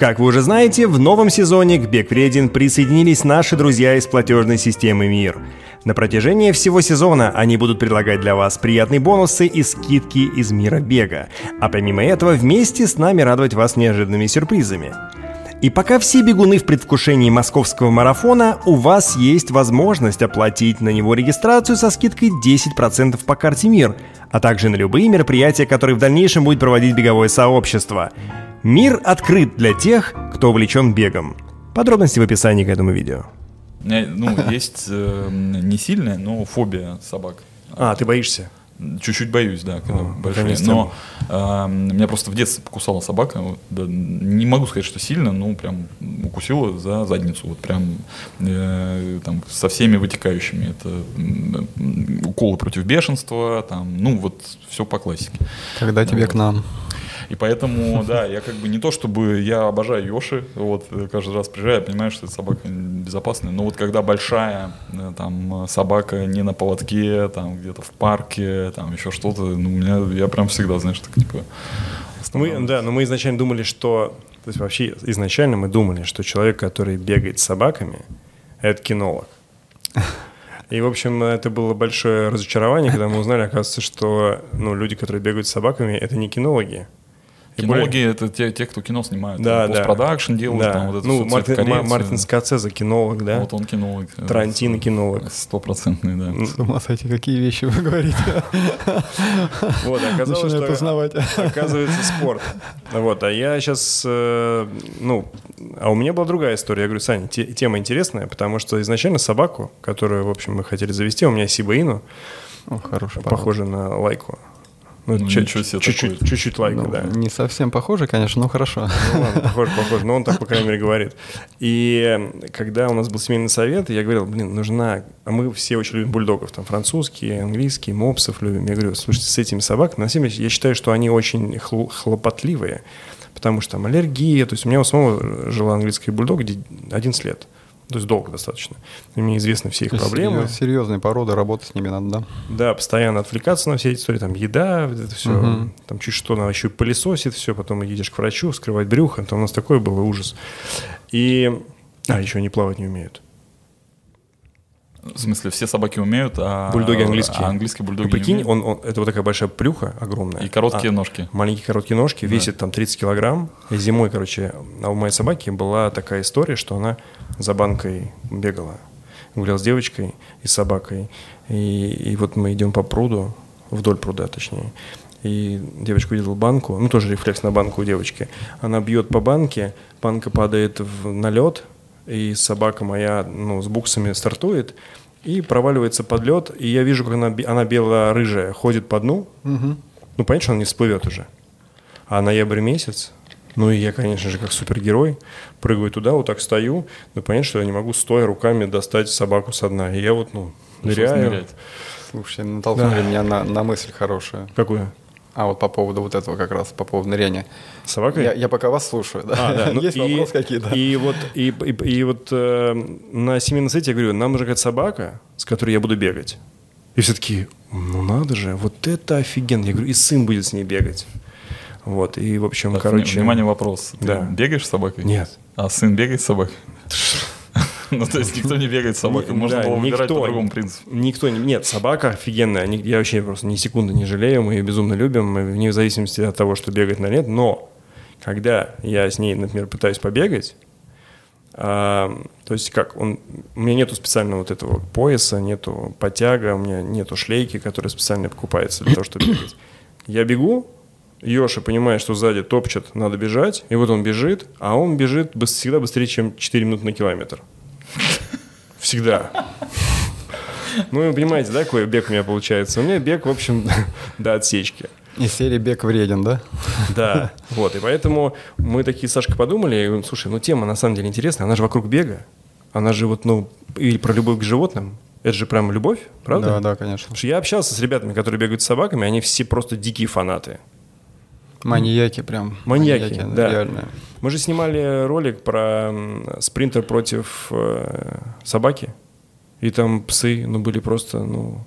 Как вы уже знаете, в новом сезоне к Бег Вреден присоединились наши друзья из платежной системы МИР. На протяжении всего сезона они будут предлагать для вас приятные бонусы и скидки из мира бега. А помимо этого вместе с нами радовать вас неожиданными сюрпризами. И пока все бегуны в предвкушении московского марафона, у вас есть возможность оплатить на него регистрацию со скидкой 10% по карте МИР, а также на любые мероприятия, которые в дальнейшем будет проводить беговое сообщество. Мир открыт для тех, кто увлечен бегом. Подробности в описании к этому видео. Меня, ну, есть э, не сильная, но фобия собак. А, ты боишься? Чуть-чуть боюсь, да, когда О, большие. наконец-то. Но э, меня просто в детстве покусала собака. вот, да, не могу сказать, что сильно, ну прям укусила за задницу. Вот прям э, там со всеми вытекающими. Это уколы против бешенства, там, ну вот все по классике. Когда тебе Вот. к нам? И поэтому, да, я как бы не то, чтобы я обожаю Йоши, вот э, каждый раз приезжаю, я понимаю, что эта собака безопасная, но вот когда большая э, там собака не на поводке, там где-то в парке, там еще что-то, ну, у меня, я прям всегда, знаешь, так типа... Мы, да, но мы изначально думали, что... То есть вообще изначально мы думали, что человек, который бегает с собаками, это кинолог. И, в общем, это было большое разочарование, когда мы узнали, оказывается, что ну, люди, которые бегают с собаками, это не кинологи. И более- Кинологи — это те, те, кто кино снимают, Да, там, да. постпродакшн делают, Да. там вот это ну, всё, Мартин, цветокоррекцию. Ма- Мартин Скорсезе кинолог, да? Вот он кинолог. Тарантино кинолог. Стопроцентный, да. С ума сойти, какие вещи вы говорите. Вот, оказалось, что познавать. оказывается спорт. Вот, а я сейчас, ну, а у меня была другая история. Я говорю, Саня, те- тема интересная, потому что изначально собаку, которую, в общем, мы хотели завести, у меня Сибаину, О, хороший похожа на лайку. Ну, Ну, чуть-чуть, такой. чуть-чуть лайку, Ну, да. Не совсем похоже, конечно, но хорошо. Ну ладно, похож, похож, но он так, по крайней мере, говорит. И э, когда у нас был семейный совет, я говорил, блин, нужна... А мы все очень любим бульдогов, там, французские, английские, мопсов любим. Я говорю, слушайте, с этими собаками, на самом деле, я считаю, что они очень хл- хлопотливые, потому что там аллергия, то есть у меня у самого жила английская бульдог где 11 лет. То есть долго достаточно. И мне известны все их проблемы. Серьез- Серьезные породы, работать с ними надо, да? Да, постоянно отвлекаться на все эти истории, там еда, это все, Мгм. там чуть что, она еще и пылесосит все, потом едешь к врачу, скрывать брюхо, там у нас такой был ужас. И, а, еще они плавать не умеют. В смысле, все собаки умеют, а... Бульдоги английские. А английские бульдоги Ну, прикинь, он, он- это вот такая большая плюха огромная. И короткие А, ножки. Маленькие короткие ножки, весит там 30 килограмм. И зимой, короче, а у моей собаки была такая история, что она за банкой бегала. Гулял с девочкой и с собакой. И, и вот мы идем по пруду, вдоль пруда точнее. И девочка увидела банку, ну тоже рефлекс на банку у девочки. Она бьет по банке, банка падает в, на лед, и собака моя ну, с буксами стартует и проваливается под лед. И я вижу, как она, она бело-рыжая ходит по дну. Ну, понятно, что она не всплывет уже. А ноябрь месяц, ну и я, конечно же, как супергерой, прыгаю туда, вот так стою, ну понятно, что я не могу стоя руками достать собаку со дна. И я вот, ну, ныряю. Слушайте, натолкнули меня на, на мысль хорошую. Какую? А вот по поводу вот этого как раз, по поводу ныряния. С Собакой? Я, я пока вас слушаю, да. А, да. ну Есть и- вопросы какие-то? И вот, и, и- и вот э, на семейном совете я говорю, нам нужна какая-то собака, с которой я буду бегать. И все таки ну надо же, вот это офигенно. Я говорю, и сын будет с ней бегать. Вот, и, в общем, Так, короче... Внимание, вопрос. Ты Да. бегаешь с собакой? Нет. А сын бегает с собакой? Ну, то есть никто не бегает с собакой. Можно Да, было выбирать по никто- другому принципу. Никто не... Нет, собака офигенная. Я вообще просто ни секунды не жалею, мы ее безумно любим, вне зависимости от того, что бегает на нет. Но когда я с ней, например, пытаюсь побегать, а, то есть как, он, у меня нету специального вот этого пояса, нету потяга, у меня нету шлейки, которая специально покупается для того, чтобы бегать. Я бегу, Йоша понимает, что сзади топчет, надо бежать, и вот он бежит, а он бежит всегда быстрее, чем 4 минуты на километр. Всегда. Ну, вы понимаете, да, какой бег у меня получается? У меня бег, в общем, до отсечки. Из серии «Бег вреден», да? Да, вот, и поэтому мы такие с Сашкой подумали, и говорим, слушай, ну тема на самом деле интересная, она же вокруг бега, она же вот, ну, или про любовь к животным, это же прям любовь, правда? Да, да, конечно. Потому что я общался с ребятами, которые бегают с собаками, они все просто дикие фанаты. Маньяки прям. Маньяки, да. Реальные. Мы же снимали ролик про спринтер против э, собаки, и там псы, ну, были просто, ну...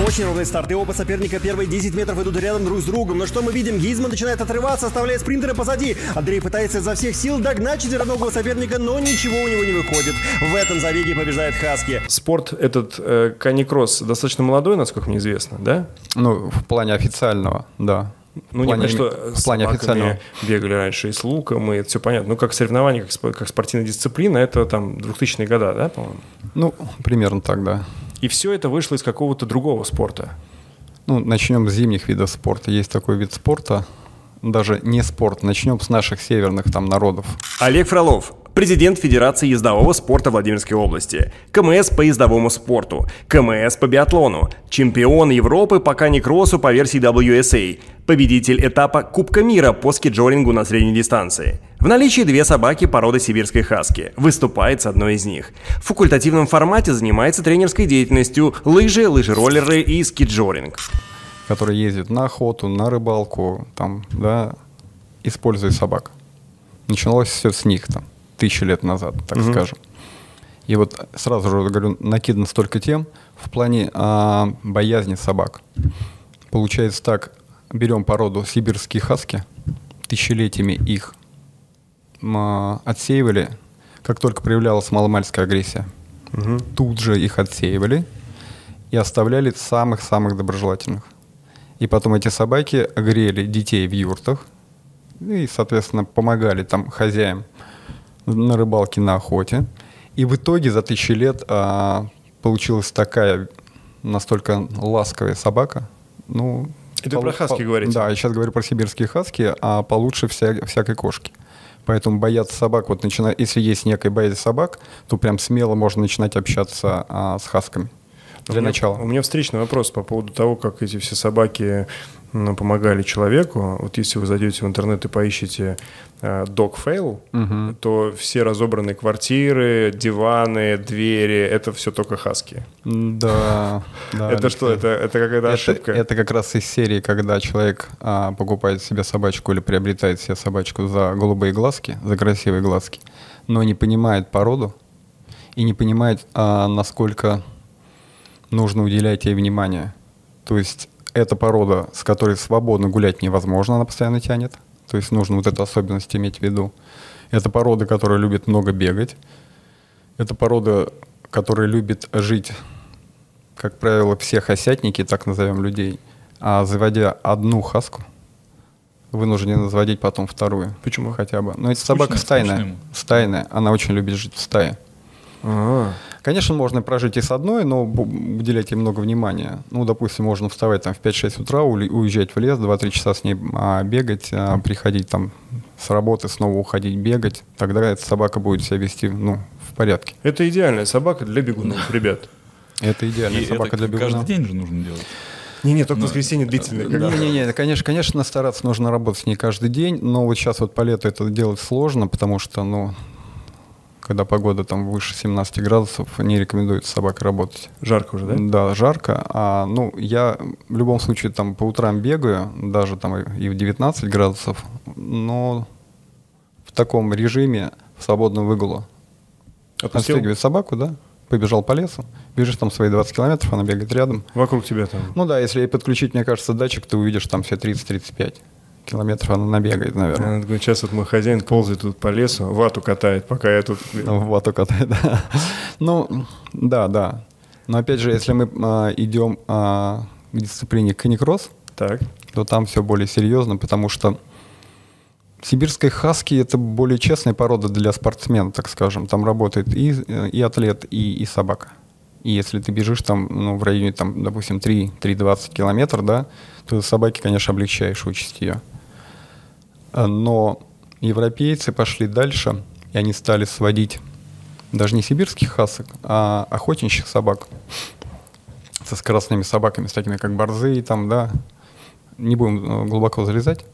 Очень ровный старт, и оба соперника первые 10 метров идут рядом друг с другом. Но что мы видим? Гизман начинает отрываться, оставляя спринтера позади. Андрей пытается изо всех сил догнать четвероногого соперника, но ничего у него не выходит. В этом забеге побеждает Хаски. Спорт этот э, каникросс достаточно молодой, насколько мне известно, да? Ну, в плане официального, да. Ну, в плане, не что в плане официального. бегали раньше и с луком, и это все понятно. Ну, как соревнование, как, как спортивная дисциплина, это там 2000-е года, да, по-моему? Ну, примерно так, да. И все это вышло из какого-то другого спорта. Ну, начнем с зимних видов спорта. Есть такой вид спорта, даже не спорт. Начнем с наших северных там народов. Олег Фролов, президент Федерации ездового спорта Владимирской области, КМС по ездовому спорту, КМС по биатлону, чемпион Европы по каникроссу по версии WSA, победитель этапа Кубка мира по скиджорингу на средней дистанции. В наличии две собаки породы сибирской хаски. Выступает с одной из них. В факультативном формате занимается тренерской деятельностью лыжи, лыжи-роллеры и скиджоринг. которые ездят на охоту, на рыбалку, там, да, используя собак. Начиналось все с них там, тысячи лет назад, так скажем. И вот сразу же говорю, накидано столько тем в плане а, боязни собак. Получается так, берем породу сибирские хаски, тысячелетиями их а, отсеивали, как только проявлялась маломальская агрессия. Тут же их отсеивали и оставляли самых-самых доброжелательных. И потом эти собаки грели детей в юртах и, соответственно, помогали там хозяям на рыбалке, на охоте. И в итоге за тысячи лет а, получилась такая настолько ласковая собака. Ну, Это про хаски говорите? Да, я сейчас говорю про сибирские хаски, а получше вся, всякой кошки. Поэтому бояться собак, вот начина... если есть некая боязнь собак, то прям смело можно начинать общаться а, с хасками. Для у меня, начала. У меня встречный вопрос по поводу того, как эти все собаки помогали человеку. Вот если вы зайдете в интернет и поищете э, dog fail, то все разобранные квартиры, диваны, двери, это все только хаски. Да, да. это что, это, это какая-то ошибка? это как раз из серии, когда человек а, покупает себе собачку или приобретает себе собачку за голубые глазки, за красивые глазки, но не понимает породу и не понимает, а, насколько нужно уделять ей внимание. То есть эта порода, с которой свободно гулять невозможно, она постоянно тянет. То есть нужно вот эту особенность иметь в виду. Это порода, которая любит много бегать. Это порода, которая любит жить, как правило, все хасятники, так назовем людей, а заводя одну хаску, вынуждены заводить потом вторую. Почему? Хотя бы. Но эта собака стайная. Стайная. Она очень любит жить в стае. А, Конечно, можно прожить и с одной, но уделять ей много внимания. Ну, допустим, можно вставать там в 5-6 утра, уезжать в лес, 2-3 часа с ней а, бегать, а, приходить там с работы, снова уходить бегать. Тогда эта собака будет себя вести, ну, в порядке. Это идеальная собака для бегунов, ребят. Это идеальная И собака это для бегуна. каждый день же нужно делать. Не-не, только воскресенье длительное. как- Не-не-не, конечно, конечно, стараться нужно работать с ней каждый день, но вот сейчас вот по лету это делать сложно, потому что, ну, когда погода там выше 17 градусов, не рекомендуется собака работать. Жарко уже, да? Да, жарко. А, ну, я в любом случае там по утрам бегаю, даже там и в 19 градусов, но в таком режиме, в свободном выгулу. Отпустил? Собаку, да, побежал по лесу, бежишь там свои 20 километров, она бегает рядом. Вокруг тебя там. Ну да, если подключить, мне кажется, датчик, ты увидишь там все 30-35 километров она набегает, наверное. Она Сейчас вот мой хозяин ползает тут по лесу, вату катает, пока я тут... Ну, вату катает, да. Ну, да, да. Но опять же, если мы а, идем а, к дисциплине каникросс, Так. то там все более серьезно, потому что сибирская хаски это более честная порода для спортсмена, так скажем. Там работает и, и атлет, и, и собака. И если ты бежишь там, ну, в районе, там, допустим, 3-3,20 километров, да, то собаке, конечно, облегчаешь участь ее. Но европейцы пошли дальше, и они стали сводить даже не сибирских хасок, а охотничьих собак со скоростными собаками, с такими как борзы, там, да, не будем э, глубоко залезать.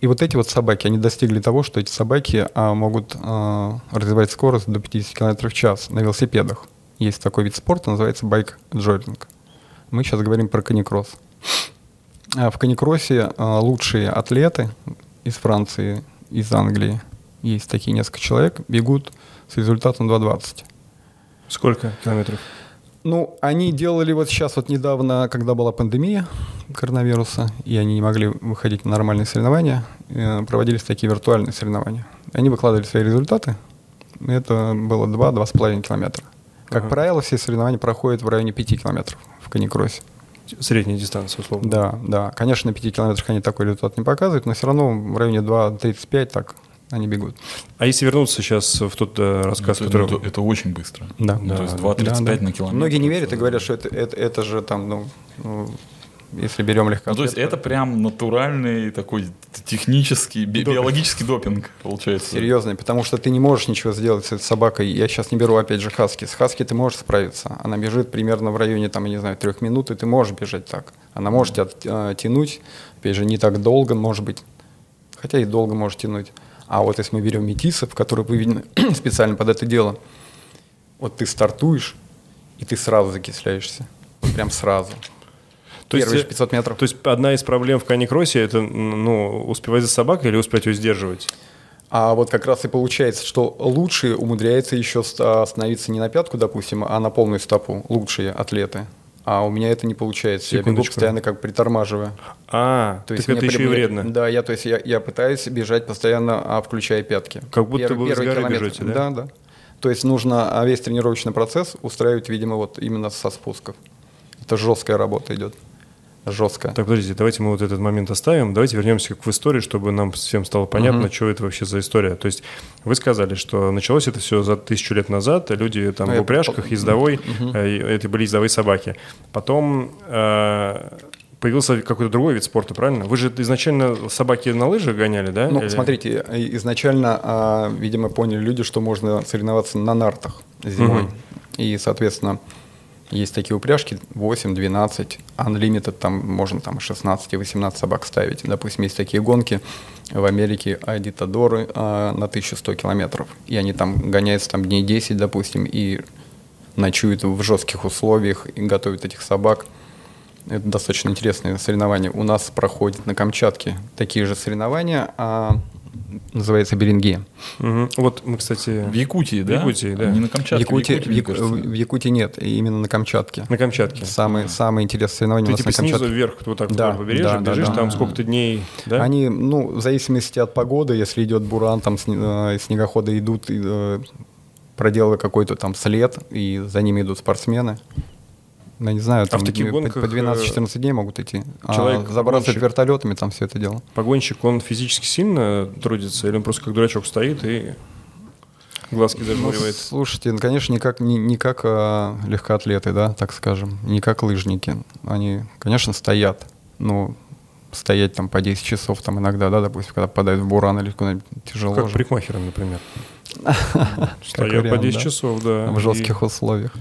И вот эти вот собаки, они достигли того, что эти собаки а, могут а, развивать скорость до 50 км в час на велосипедах. Есть такой вид спорта, называется байк-джоринг. Мы сейчас говорим про каникросс. А в каникроссе а, лучшие атлеты из Франции, из Англии, есть такие несколько человек, бегут с результатом 2.20. Сколько километров? Ну, они делали вот сейчас вот недавно, когда была пандемия коронавируса, и они не могли выходить на нормальные соревнования, э, проводились такие виртуальные соревнования. Они выкладывали свои результаты. Это было 2-2,5 километра. Как Ага. правило, все соревнования проходят в районе 5 километров в каникроссе. Средняя дистанция, условно. Да, да. Конечно, на 5 километрах они такой результат не показывают, но все равно в районе 2.35 так они бегут. А если вернуться сейчас в тот э, рассказ, это, который... это- это очень быстро. Да. Ну, то есть Да, 2.35 Да, да. на километр. Многие не верят и говорят, что это, это, это же там, ну, если берем легко. Ну, то есть это прям натуральный такой технический, би- биологический допинг, получается. серьезный, потому что ты не можешь ничего сделать с этой собакой. Я сейчас не беру опять же хаски. С хаски ты можешь справиться. Она бежит примерно в районе, там, я не знаю, трех минут, и ты можешь бежать так. Она может тебя э, тянуть, опять же, не так долго, может быть, хотя и долго может тянуть. А вот если мы берем метисов, которые выведены специально под это дело, вот ты стартуешь, и ты сразу закисляешься. Вот прям сразу. То есть, Первые э, 500 метров. То есть одна из проблем в каникроссе это ну, успевать за собакой или успеть ее сдерживать? А вот как раз и получается, что лучшие умудряются еще ст- остановиться не на пятку, допустим, а на полную стопу. Лучшие атлеты. А у меня это не получается. Я бегу Секундочку. постоянно как притормаживая. А, То есть так это еще и вредно. Да, я, то есть я, я пытаюсь бежать постоянно, а, включая пятки. Как будто Первый- вы с первый горы километр. бежите, да? Да, да. То есть нужно а, весь тренировочный процесс устраивать, видимо, вот именно со спусков. Это жесткая работа идет. Жесткая. Так, подождите, давайте мы вот этот момент оставим. Давайте вернемся к в истории, чтобы нам всем стало понятно, что это вообще за история. То есть вы сказали, что началось это все за тысячу лет назад, люди там Ну, в я упряжках, пол- ездовой, э, и это были ездовые собаки. Потом э, появился какой-то другой вид спорта, правильно? Вы же изначально собаки на лыжах гоняли, да? Ну, Или- смотрите, изначально, а, видимо, поняли люди, что можно соревноваться на нартах зимой. Мгм. И, соответственно, есть такие упряжки 8, 12, Unlimited, там можно там 16 и 18 собак ставить. Допустим, есть такие гонки в Америке, Айдитадоры а, на 1100 километров. И они там гоняются там дней 10, допустим, и ночуют в жестких условиях и готовят этих собак. Это достаточно интересные соревнования. У нас проходят на Камчатке такие же соревнования, а называется Берингия. Мгм. Вот мы, кстати, В Якутии, да? Якутии, да. Не на В Камчатке. Якутии, в в, Якутии, Яку- мне кажется. в Якутии нет, именно на Камчатке. на Камчатке. Самые, самые интересные соревнования Ты у нас типа на снизу Камчатке. вверх, вот так Да, вдоль побережья, да, да, бежишь, да. там сколько-то дней, да? Они, ну, в зависимости от погоды, если идет буран, там э, снегоходы идут, э, проделывая какой-то там след, и за ними идут спортсмены. Я не знаю, там в таких по- гонках, по 12-14 дней могут идти. А человек- забрасывать гонщик- вертолетами, там все это дело. Погонщик, он физически сильно трудится, или он просто как дурачок стоит и глазки Ну, зажмуривает? слушайте, ну, конечно, не как, не, не как а, легкоатлеты, да, так скажем, не как лыжники. Они, конечно, стоят. Ну, стоять там по 10 часов там иногда, да, допустим, когда попадают в буран или куда-нибудь тяжело. Как же. парикмахером, например. Как Стоят по вариант, 10 да. часов, да. В жестких условиях.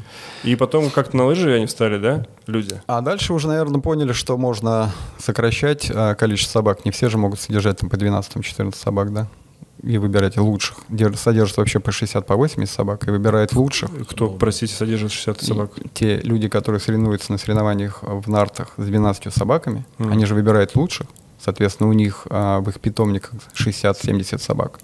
И, и потом как-то на лыжи они встали, да, люди? А дальше уже, наверное, поняли, что можно сокращать а, количество собак. Не все же могут содержать там по 12-14 собак, да? И выбирать лучших. Дер- Содержат вообще по 60, по 80 собак и выбирает лучших. Кто, простите, содержит 60 И собак? те люди, которые соревнуются на соревнованиях в нартах с 12 собаками, Мгм. они же выбирают лучших. Соответственно, у них а, в их питомниках 60-70 собак.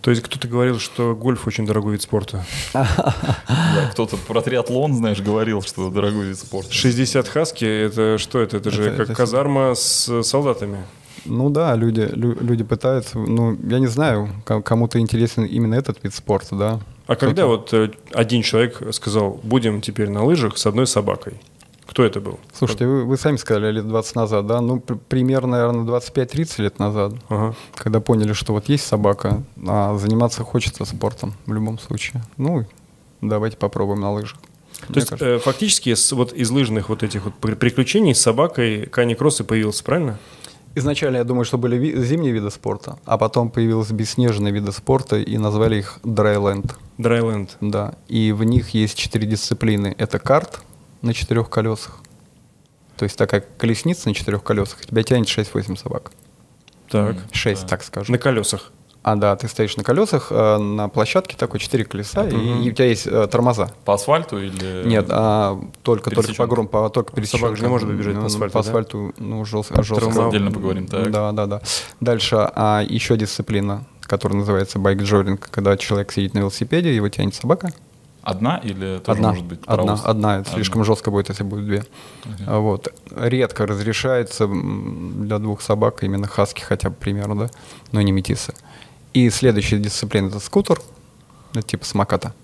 То есть кто-то говорил, что гольф очень дорогой вид спорта. Да, Кто-то про триатлон, знаешь, говорил, что дорогой вид спорта. 60 хаски, это что это? Это же как казарма с солдатами. Ну да, люди, лю- люди пытаются, ну, я не знаю, ко- кому-то интересен именно этот вид спорта, да. А когда вот э, один человек сказал, будем теперь на лыжах с одной собакой? Кто это был? Слушайте, вы, вы сами сказали лет 20 назад, да? Ну, пр- примерно, наверное, 25-30 лет назад, Ага. когда поняли, что вот есть собака, а заниматься хочется спортом в любом случае. Ну, давайте попробуем на лыжах. То Мне есть кажется. э, фактически с- вот из лыжных вот этих вот при- приключений с собакой Кани-кросс и появился, правильно? Изначально я думаю, что были ви- зимние виды спорта, а потом появились бесснежные виды спорта и назвали их драйленд. Драйленд. Да. И в них есть четыре дисциплины. Это карт на четырех колесах. То есть такая колесница на четырех колесах, тебя тянет 6-8 собак. Так. 6, так скажем. На колесах. А, да, ты стоишь на колесах, э, на площадке такой четыре колеса, и- Мгм. и, у тебя есть э, тормоза. По асфальту или... Нет, а только, только по гром, по, только пересечёнка. Собака же не может бежать по Ну, асфальту, По да? асфальту, ну, жестко. Тормоза. Отдельно поговорим, так. Да, да, да. Дальше а, еще дисциплина, которая называется байк-джоринг, когда человек сидит на велосипеде, его тянет собака, Одна или тоже одна, может быть одна, паровоз? одна. Это слишком жестко будет, если будет две. А Вот. Редко разрешается для двух собак именно хаски хотя бы, к примеру, да, но не метисы. И следующая дисциплина это скутер, это типа самоката.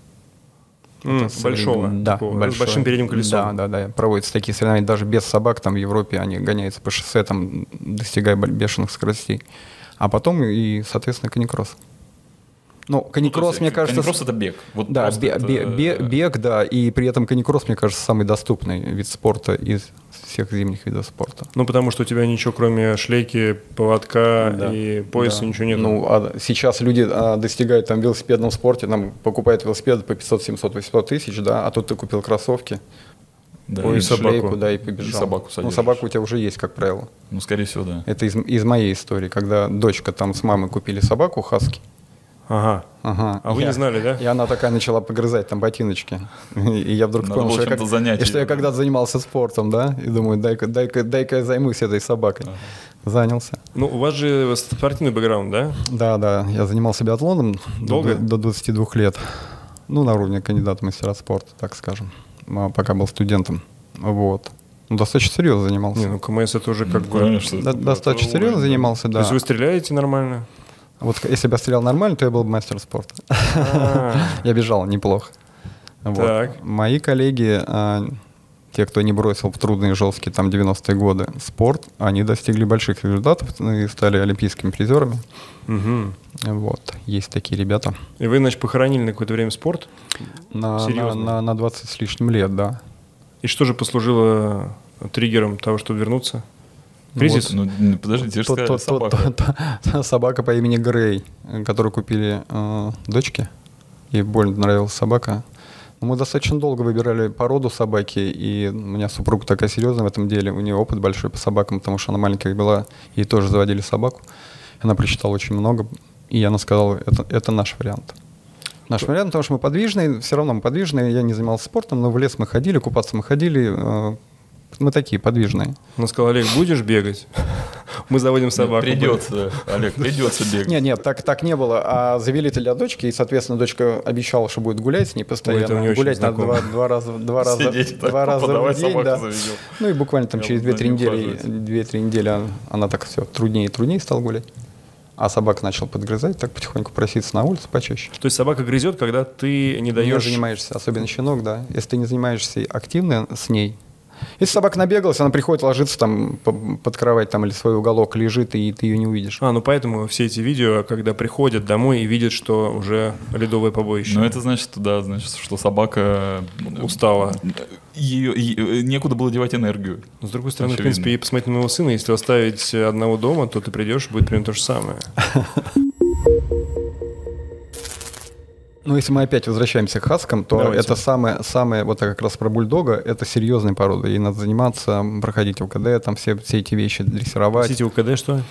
Это большого. Да, такого, с большим передним колесом. Да, да, да. Проводятся такие соревнования даже без собак, там в Европе они гоняются по шоссе, там достигая бешеных скоростей. А потом и, соответственно, каникросс. Ну, каникросс, есть, мне кажется... Каникросс это бег. Вот Да, бе- это, бе- бе- э, бег, да, и при этом каникросс, мне кажется, самый доступный вид спорта из всех зимних видов спорта. Ну, потому что у тебя ничего, кроме шлейки, поводка Да. и пояса, Да. ничего нет. Ну, а сейчас люди а, достигают там в велосипедном спорте, там покупают велосипеды по 500, 700, 800 тысяч, да, а тут ты купил кроссовки, да, Ой, и собаку. шлейку, да, и побежал. И собаку Ну, содержишь. собаку у тебя уже есть, как правило. Ну, скорее всего, да. Это из, из моей истории, когда дочка там с мамой купили собаку хаски. Ага. Ага. А вы не знали, да? И она такая начала погрызать там ботиночки. И я вдруг Надо понял, было что я, как- занять и что я да. когда-то занимался спортом, да, и думаю, дай-ка дай дай я займусь этой собакой. Занялся. Ну, у вас же спортивный бэкграунд, да? Да, да, я занимался биатлоном Долго? До, до 22 лет. Ну, на уровне кандидата мастера спорта, так скажем, а, пока был студентом. Вот. Ну, достаточно серьезно занимался. Не, ну КМС это уже как Ну, бы... конечно, Да- это- достаточно серьезно уровень, занимался, То да. есть вы стреляете нормально? Вот если бы я стрелял нормально, то я был бы мастер спорта. А, Я бежал неплохо. Мои коллеги, а, те, кто не бросил в трудные жесткие там 90-е годы спорт, они достигли больших результатов и стали олимпийскими призерами. мгм. Вот. Есть такие ребята. И вы, значит, похоронили на какое-то время спорт? На, на, на, на 20 с лишним лет, да. И что же послужило триггером того, чтобы вернуться? Кризис? Вот, ну, подожди, тебе же Тот- сказали тот- тот- собака. тот- тот- Собака по имени Грей, э, которую купили э, дочке. Ей больно нравилась собака. Но Мы достаточно долго выбирали породу собаки, и у меня супруга такая серьезная в этом деле. У нее опыт большой по собакам, потому что она маленькая была, ей тоже заводили собаку. Она прочитала очень много, и она сказала, это, это наш вариант. Наш вариант, потому что мы подвижные, все равно мы подвижные. Я не занимался спортом, но в лес мы ходили, купаться мы ходили. Мы такие подвижные. Он сказал, Олег, будешь бегать? Мы заводим собаку. Придется, Олег, придется бегать. Нет, нет, так, так не было. А завели это для дочки, и, соответственно, дочка обещала, что будет гулять с ней постоянно. гулять знакомо. два, два раза, два раза, Сидеть так, два раза в день. собаку да. заведем. Ну и буквально там Я через вот за 2-3 ним недели, ухаживать. 2-3 недели она, она так все труднее и труднее стала гулять. А собака начала подгрызать, так потихоньку проситься на улице почаще. То есть собака грызет, когда ты не Не даешь... занимаешься, особенно щенок, да. Если ты не занимаешься активно с ней, если собака набегалась, она приходит ложится там по- под кровать там или свой уголок лежит, и ты ее не увидишь. А, ну поэтому все эти видео, когда приходят домой и видят, что уже ледовое побоище. Ну, это значит, да, значит, что собака Устала. Ее, е- некуда было девать энергию. Но, с другой стороны, в Очевидно. принципе, и посмотреть на моего сына, если оставить одного дома, то ты придешь, будет примерно то же самое. Ну, если мы опять возвращаемся к хаскам, то Давайте. это самое, самое, вот как раз про бульдога, это серьезная порода. Ей надо заниматься, проходить УКД, там все, все эти вещи, дрессировать. Простите, УКД что?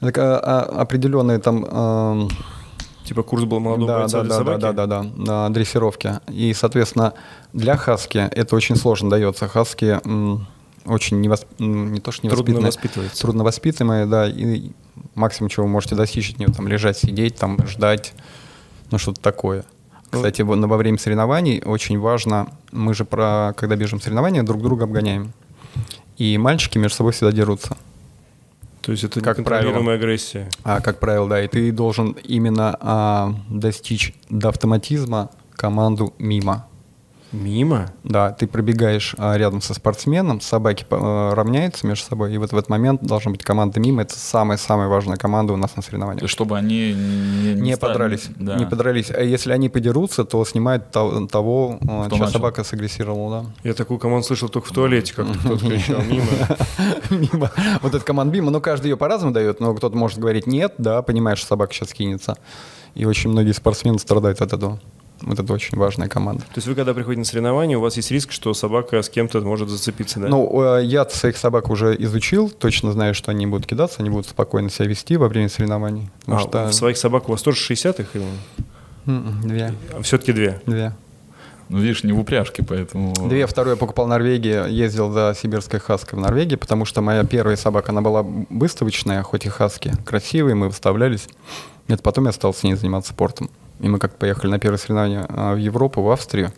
Так, а, а, определенные там... эм, Типа курс был молодого да, бойца да, для да, собаки? да, да, да, на дрессировке. И, соответственно, для хаски это очень сложно дается. Хаски очень невосп... не то что Трудно невоспитанные, воспитываются. трудно воспитываемые, да, и максимум, чего вы можете достичь от нее, там, лежать, сидеть, там, ждать, ну, что-то такое. Ну, Кстати, во- во время соревнований очень важно, мы же, про, когда бежим соревнования, друг друга обгоняем. И мальчики между собой всегда дерутся. То есть это Как неконтролируемая агрессия. А, как правило, да, и ты должен именно а, достичь до автоматизма команду мимо. Мимо? Да, ты пробегаешь а, рядом со спортсменом, собаки а, равняются между собой, и вот в этот момент должна быть команда мимо. Это самая-самая важная команда у нас на соревнованиях. чтобы они не, Не стали- подрались, да. не подрались. А если они подерутся, то снимают то- того, а, Кто чья начал. собака сагрессировала, да. Я такую команду слышал только в туалете, как кто-то кричал мимо. мимо. Вот эта команда мимо, ну, каждый ее по-разному дает, но кто-то может говорить нет, да, понимаешь, что собака сейчас кинется. И очень многие спортсмены страдают от этого. Вот это очень важная команда. То есть вы, когда приходите на соревнования, у вас есть риск, что собака с кем-то может зацепиться, да? Ну, я своих собак уже изучил, точно знаю, что они будут кидаться, они будут спокойно себя вести во время соревнований. А, что... в своих собак у вас тоже 60-х? Или... М-м, Две. все-таки две. Две. Ну, видишь, не в упряжке, поэтому... Две, вторую я покупал в Норвегии, ездил за сибирской хаской в Норвегии, потому что моя первая собака, она была выставочная, хоть и хаски, красивые, мы выставлялись. Нет, потом я стал с ней заниматься спортом. И мы как поехали на первое соревнование а, в Европу, в Австрию,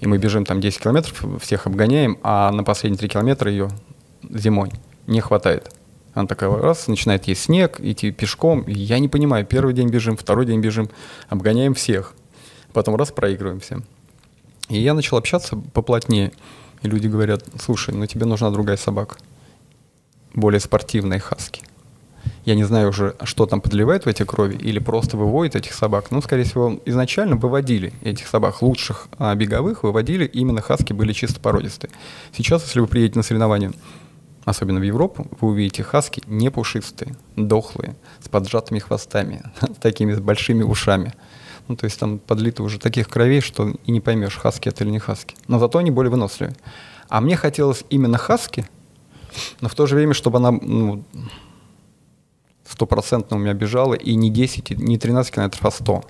и мы бежим там 10 километров, всех обгоняем, а на последние 3 километра ее зимой не хватает. Она такая раз, начинает есть снег, идти пешком. И я не понимаю, первый день бежим, второй день бежим, обгоняем всех. Потом раз проигрываем всем. И я начал общаться поплотнее. И люди говорят, слушай, ну тебе нужна другая собака. Более спортивная хаски. Я не знаю уже, что там подливает в эти крови, или просто выводит этих собак. Ну, скорее всего, изначально выводили этих собак лучших а, беговых, выводили, именно хаски были чисто породистые. Сейчас, если вы приедете на соревнования, особенно в Европу, вы увидите хаски не пушистые, дохлые, с поджатыми хвостами, с такими большими ушами. Ну, то есть там подлито уже таких кровей, что и не поймешь, хаски это или не хаски. Но зато они более выносливые. А мне хотелось именно хаски, но в то же время, чтобы она ну, стопроцентно у меня бежала и не 10, не 13 километров, а 100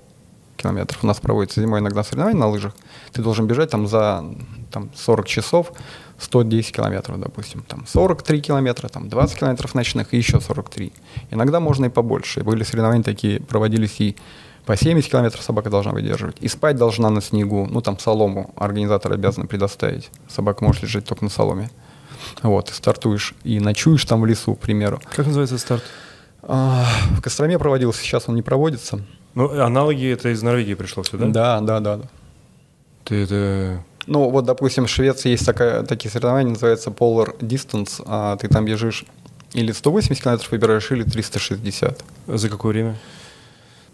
километров. У нас проводится зимой иногда соревнования на лыжах. Ты должен бежать там за там, 40 часов 110 километров, допустим. Там 43 километра, там 20 километров ночных и еще 43. Иногда можно и побольше. Были соревнования такие, проводились и по 70 километров собака должна выдерживать. И спать должна на снегу. Ну, там солому организатор обязан предоставить. Собака может лежать только на соломе. Вот, и стартуешь, и ночуешь там в лесу, к примеру. Как называется старт? А, в Костроме проводился, сейчас он не проводится. Ну, аналоги это из Норвегии пришло все, да? Да, да, да. Ты это... Ну, вот, допустим, в Швеции есть такая, такие соревнования, называется Polar Distance. А ты там бежишь или 180 километров выбираешь, или 360. За какое время?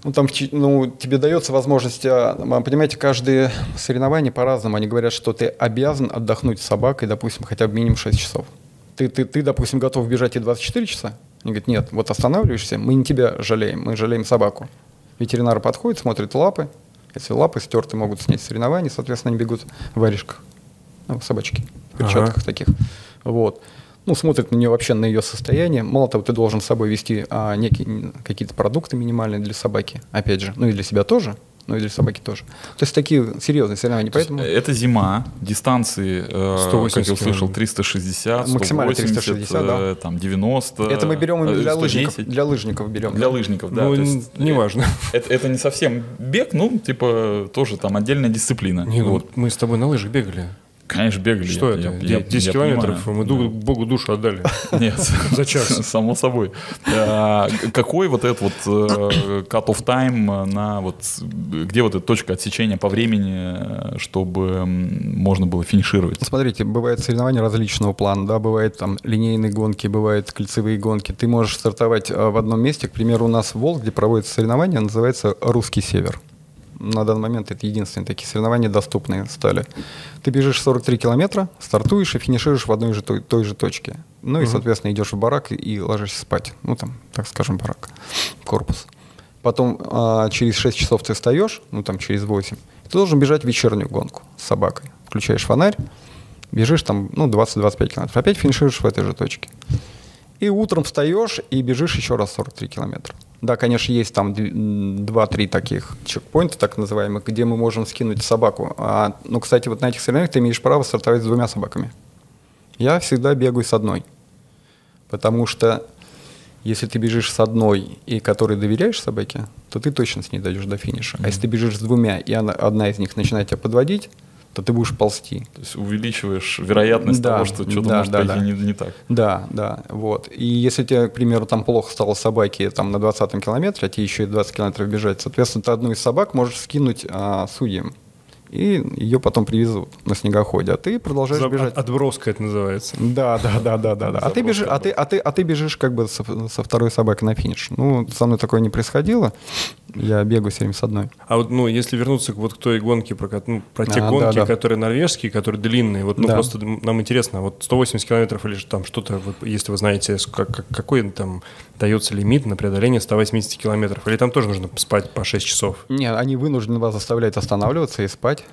Ну, там ну, тебе дается возможность, а, понимаете, каждое соревнование по-разному. Они говорят, что ты обязан отдохнуть с собакой, допустим, хотя бы минимум 6 часов. Ты, ты, ты допустим, готов бежать и 24 часа? Они говорят, нет, вот останавливаешься, мы не тебя жалеем, мы жалеем собаку. Ветеринар подходит, смотрит лапы. Если лапы стерты, могут снять соревнования, соответственно, они бегут в варежках. Ну, собачки, в перчатках ага. таких. Вот. Ну, смотрит на нее вообще на ее состояние. Мало того, ты должен с собой вести а, некие какие-то продукты минимальные для собаки, опять же, ну и для себя тоже ну и для собаки тоже. То есть такие серьезные соревнования. Поэтому... Это зима, дистанции, 180 как я услышал, 360, Максимально 360, да. Э, там 90. Это мы берем для 110. лыжников. Для лыжников берем. Для лыжников, да. Ну, есть, неважно. Это, это не совсем бег, ну, типа, тоже там отдельная дисциплина. Не, ну, вот. мы с тобой на лыжах бегали. Конечно, бегали. Что я, это? Я, 10 я километров, понимаю. мы да. Богу душу отдали. Нет. За час. Само собой. А, какой вот этот вот э, cut-off time на вот, где вот эта точка отсечения по времени, чтобы можно было финишировать? Смотрите, бывают соревнования различного плана, да, бывает там линейные гонки, бывают кольцевые гонки. Ты можешь стартовать э, в одном месте, к примеру, у нас в Волг, где проводятся соревнования, называется «Русский север» на данный момент это единственные такие соревнования доступные стали. Ты бежишь 43 километра, стартуешь и финишируешь в одной же той, той же точке. Ну и, угу. соответственно, идешь в барак и ложишься спать. Ну там, так скажем, барак, корпус. Потом а, через 6 часов ты встаешь, ну там через 8. Ты должен бежать вечернюю гонку с собакой. Включаешь фонарь, бежишь там, ну, 20-25 километров. Опять финишируешь в этой же точке. И утром встаешь и бежишь еще раз 43 километра. Да, конечно, есть там 2-3 таких чекпоинта, так называемых, где мы можем скинуть собаку. А, ну, кстати, вот на этих соревнованиях ты имеешь право стартовать с двумя собаками. Я всегда бегаю с одной. Потому что если ты бежишь с одной, и которой доверяешь собаке, то ты точно с ней дойдешь до финиша. Mm-hmm. А если ты бежишь с двумя, и она, одна из них начинает тебя подводить, то ты будешь ползти. То есть увеличиваешь вероятность да, того, что что-то да, может да, пойти да. Не, не так. Да, да, вот. И если тебе, к примеру, там плохо стало собаке там, на 20 километре, а тебе еще и 20 километров бежать, соответственно, ты одну из собак можешь скинуть а, судьям и ее потом привезут на снегоходе, а ты продолжаешь За, бежать. Отброска это называется. Да, да, да, да, да. да. А ты бежишь, а ты, а ты, а ты бежишь как бы со, со второй собакой на финиш. Ну, со мной такое не происходило. Я бегаю все время с одной. А вот, ну, если вернуться к вот к той гонке, про, ну, про те а, гонки, да, да. которые норвежские, которые длинные, вот, ну, да. просто нам интересно, вот 180 километров или там что-то, вот, если вы знаете, как, какой там дается лимит на преодоление 180 километров, или там тоже нужно спать по 6 часов? Нет, они вынуждены вас заставлять останавливаться и спать.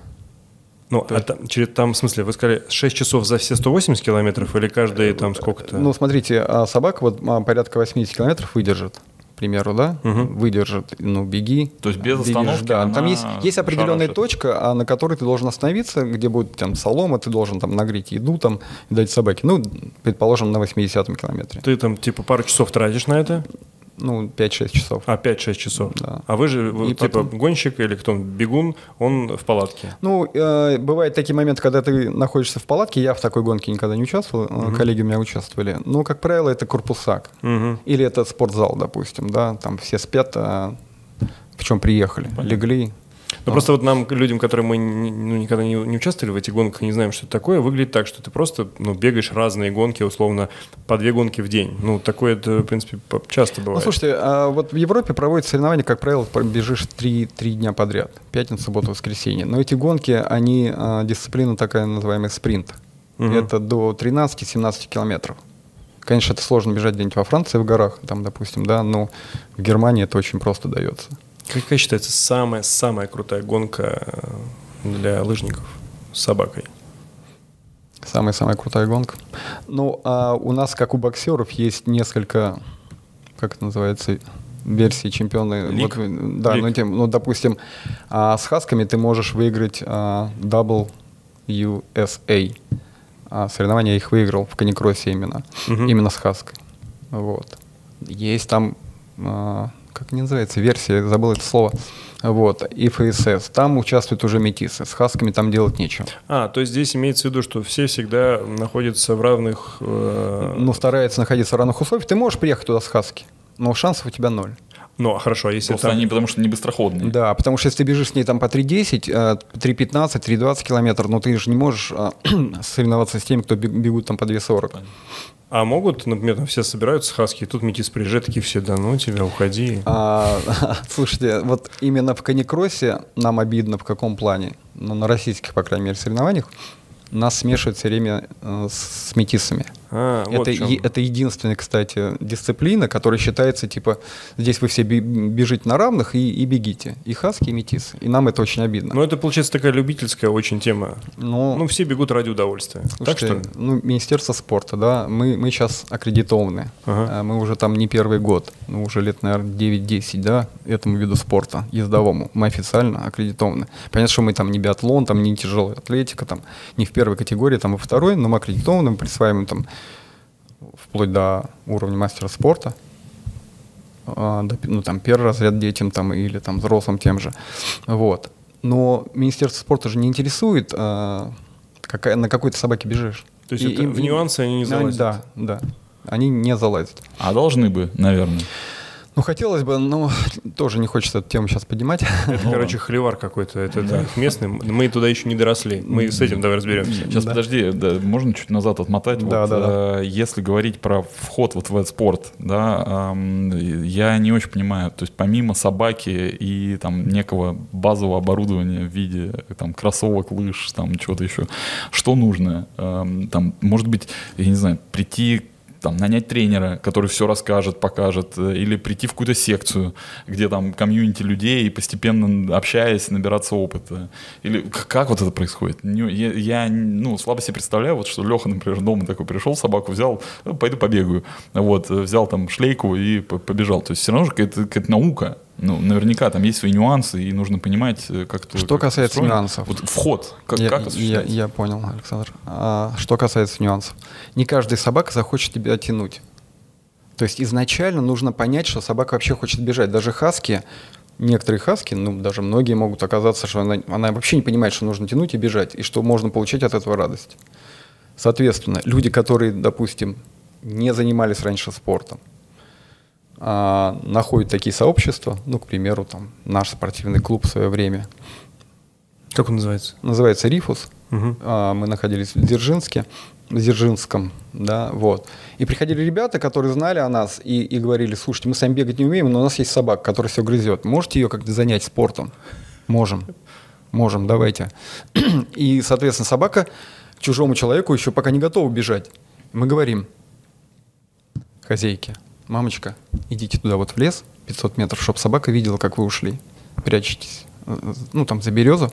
Ну, а там, через, там, в смысле, вы сказали, 6 часов за все 180 километров или каждые там сколько-то? Ну, смотрите, а собака вот а, порядка 80 километров выдержит примеру, да, угу. выдержит, ну, беги. То есть без остановки Да, там есть, есть определенная шарашит. точка, а на которой ты должен остановиться, где будет там солома, ты должен там нагреть еду там и дать собаке. Ну, предположим, на 80-м километре. Ты там типа пару часов тратишь на это? Ну, 5-6 часов. А, 5-6 часов. Да. А вы же, вы, И типа, потом- гонщик или кто бегун, он в палатке. Ну, э, бывают такие моменты, когда ты находишься в палатке. Я в такой гонке никогда не участвовал, э, коллеги у меня участвовали. Но, как правило, это корпусак. Мгм. Или это спортзал, допустим, да, там все спят, а в чем приехали, легли. Ну, просто вот нам, людям, которые мы ну, никогда не, не участвовали в этих гонках, не знаем, что это такое, выглядит так, что ты просто ну, бегаешь разные гонки, условно, по две гонки в день. Ну, такое, это, в принципе, часто Ну, бывает. слушайте, а вот в Европе проводят соревнования, как правило, пр- бежишь три, три дня подряд. Пятница, суббота, воскресенье. Но эти гонки, они, а, дисциплина такая называемая спринт. Мгм. Это до 13-17 километров. Конечно, это сложно бежать где-нибудь во Франции в горах, там, допустим, да, но в Германии это очень просто дается. Какая считается самая-самая крутая гонка э, для лыжников с собакой? Самая-самая крутая гонка. Ну, а у нас, как у боксеров, есть несколько, как это называется, версий чемпиона. Лиг? Вот, да, Лиг. ну, тем, ну, допустим, а, с хасками ты можешь выиграть а, WUSA. А, соревнования я их выиграл в каникроссе именно. Мгм. Именно с хаской. Вот. Есть там, а, как не называется, версия, забыл это слово. Вот, и ФСС. Там участвуют уже метисы. С хасками там делать нечего. А, то есть здесь имеется в виду, что все всегда находятся в равных... э, ну, старается находиться в равных условиях, ты можешь приехать туда с хаски, но шансов у тебя ноль. Ну, а хорошо, а если Просто там... они, потому что не быстроходные. Да, потому что если ты бежишь с ней там по 3.10, э, 3.15, 3.20 километров, ну ты же не можешь а, соревноваться с теми, кто бег- бегут там по 2.40. А могут, например, там все собираются хаски, и тут метис приезжает, такие все, да ну тебя, уходи. А, слушайте, вот именно в каникроссе нам обидно в каком плане, ну, на российских, по крайней мере, соревнованиях, нас смешивают все время э, с метисами. А, вот это, е- это единственная, кстати, дисциплина, которая считается, типа, здесь вы все би- бежите на равных и, и бегите. И хаски, и метисы. И нам это очень обидно. Ну, это, получается, такая любительская очень тема. Но, Ну, все бегут ради удовольствия. так слушайте, что ли? ну, Министерство спорта, да, мы, мы сейчас аккредитованы. Ага. А Мы уже там не первый год, ну, уже лет, наверное, 9-10, да, этому виду спорта, ездовому. Мы официально аккредитованы. Понятно, что мы там не биатлон, там не тяжелая атлетика, там не в первой категории, там во второй, но мы аккредитованы, мы присваиваем там вплоть до уровня мастера спорта. А, ну, там, первый разряд детям там, или там, взрослым тем же. Вот. Но Министерство спорта же не интересует, а, какая, на какой ты собаке бежишь. То есть это в нюансы они не залазят? Да, да. Они не залазят. А должны бы, наверное. Ну, хотелось бы, но тоже не хочется эту тему сейчас поднимать. Это, короче, холивар какой-то. Это, это местный. Мы туда еще не доросли. Мы с этим давай разберемся. Сейчас, подожди, да, можно чуть назад отмотать? Да, Вот, да, да. э, Если говорить про вход вот в этот спорт, да, я не очень понимаю. То есть помимо собаки и там некого базового оборудования в виде там кроссовок, лыж, там чего-то еще, что нужно? Ам, Там, может быть, я не знаю, прийти там, нанять тренера, который все расскажет, покажет, э, или прийти в какую-то секцию, где там комьюнити людей, и постепенно общаясь, набираться опыта. Или как вот это происходит? Я, я, ну, слабо себе представляю, вот что Леха, например, дома такой пришел, собаку взял, «Ну, пойду побегаю. Вот, э, взял там шлейку и по- побежал. То есть все равно же какая-то, какая-то наука. Ну, наверняка там есть свои нюансы, и нужно понимать, э, как это Что касается устроено. нюансов. Вот вход, как, я, как я, я понял, Александр. А, что касается нюансов. Не каждая собака захочет тебя тянуть. То есть изначально нужно понять, что собака вообще хочет бежать. Даже хаски, некоторые хаски, ну даже многие могут оказаться, что она, она вообще не понимает, что нужно тянуть и бежать, и что можно получить от этого радость. Соответственно, люди, которые, допустим, не занимались раньше спортом, а, находят такие сообщества, ну, к примеру, там, наш спортивный клуб в свое время, Как он называется? называется Рифус. А, Мы находились в Дзержинске, в Дзержинском, да, вот. И приходили ребята, которые знали о нас и, и говорили, слушайте, мы сами бегать не умеем, но у нас есть собака, которая все грызет. Можете ее как-то занять спортом? Можем. Можем, давайте. И, соответственно, собака чужому человеку еще пока не готова бежать. Мы говорим, хозяйке, мамочка, идите туда вот в лес, 500 метров, чтобы собака видела, как вы ушли. Прячетесь, э, ну, там, за березу.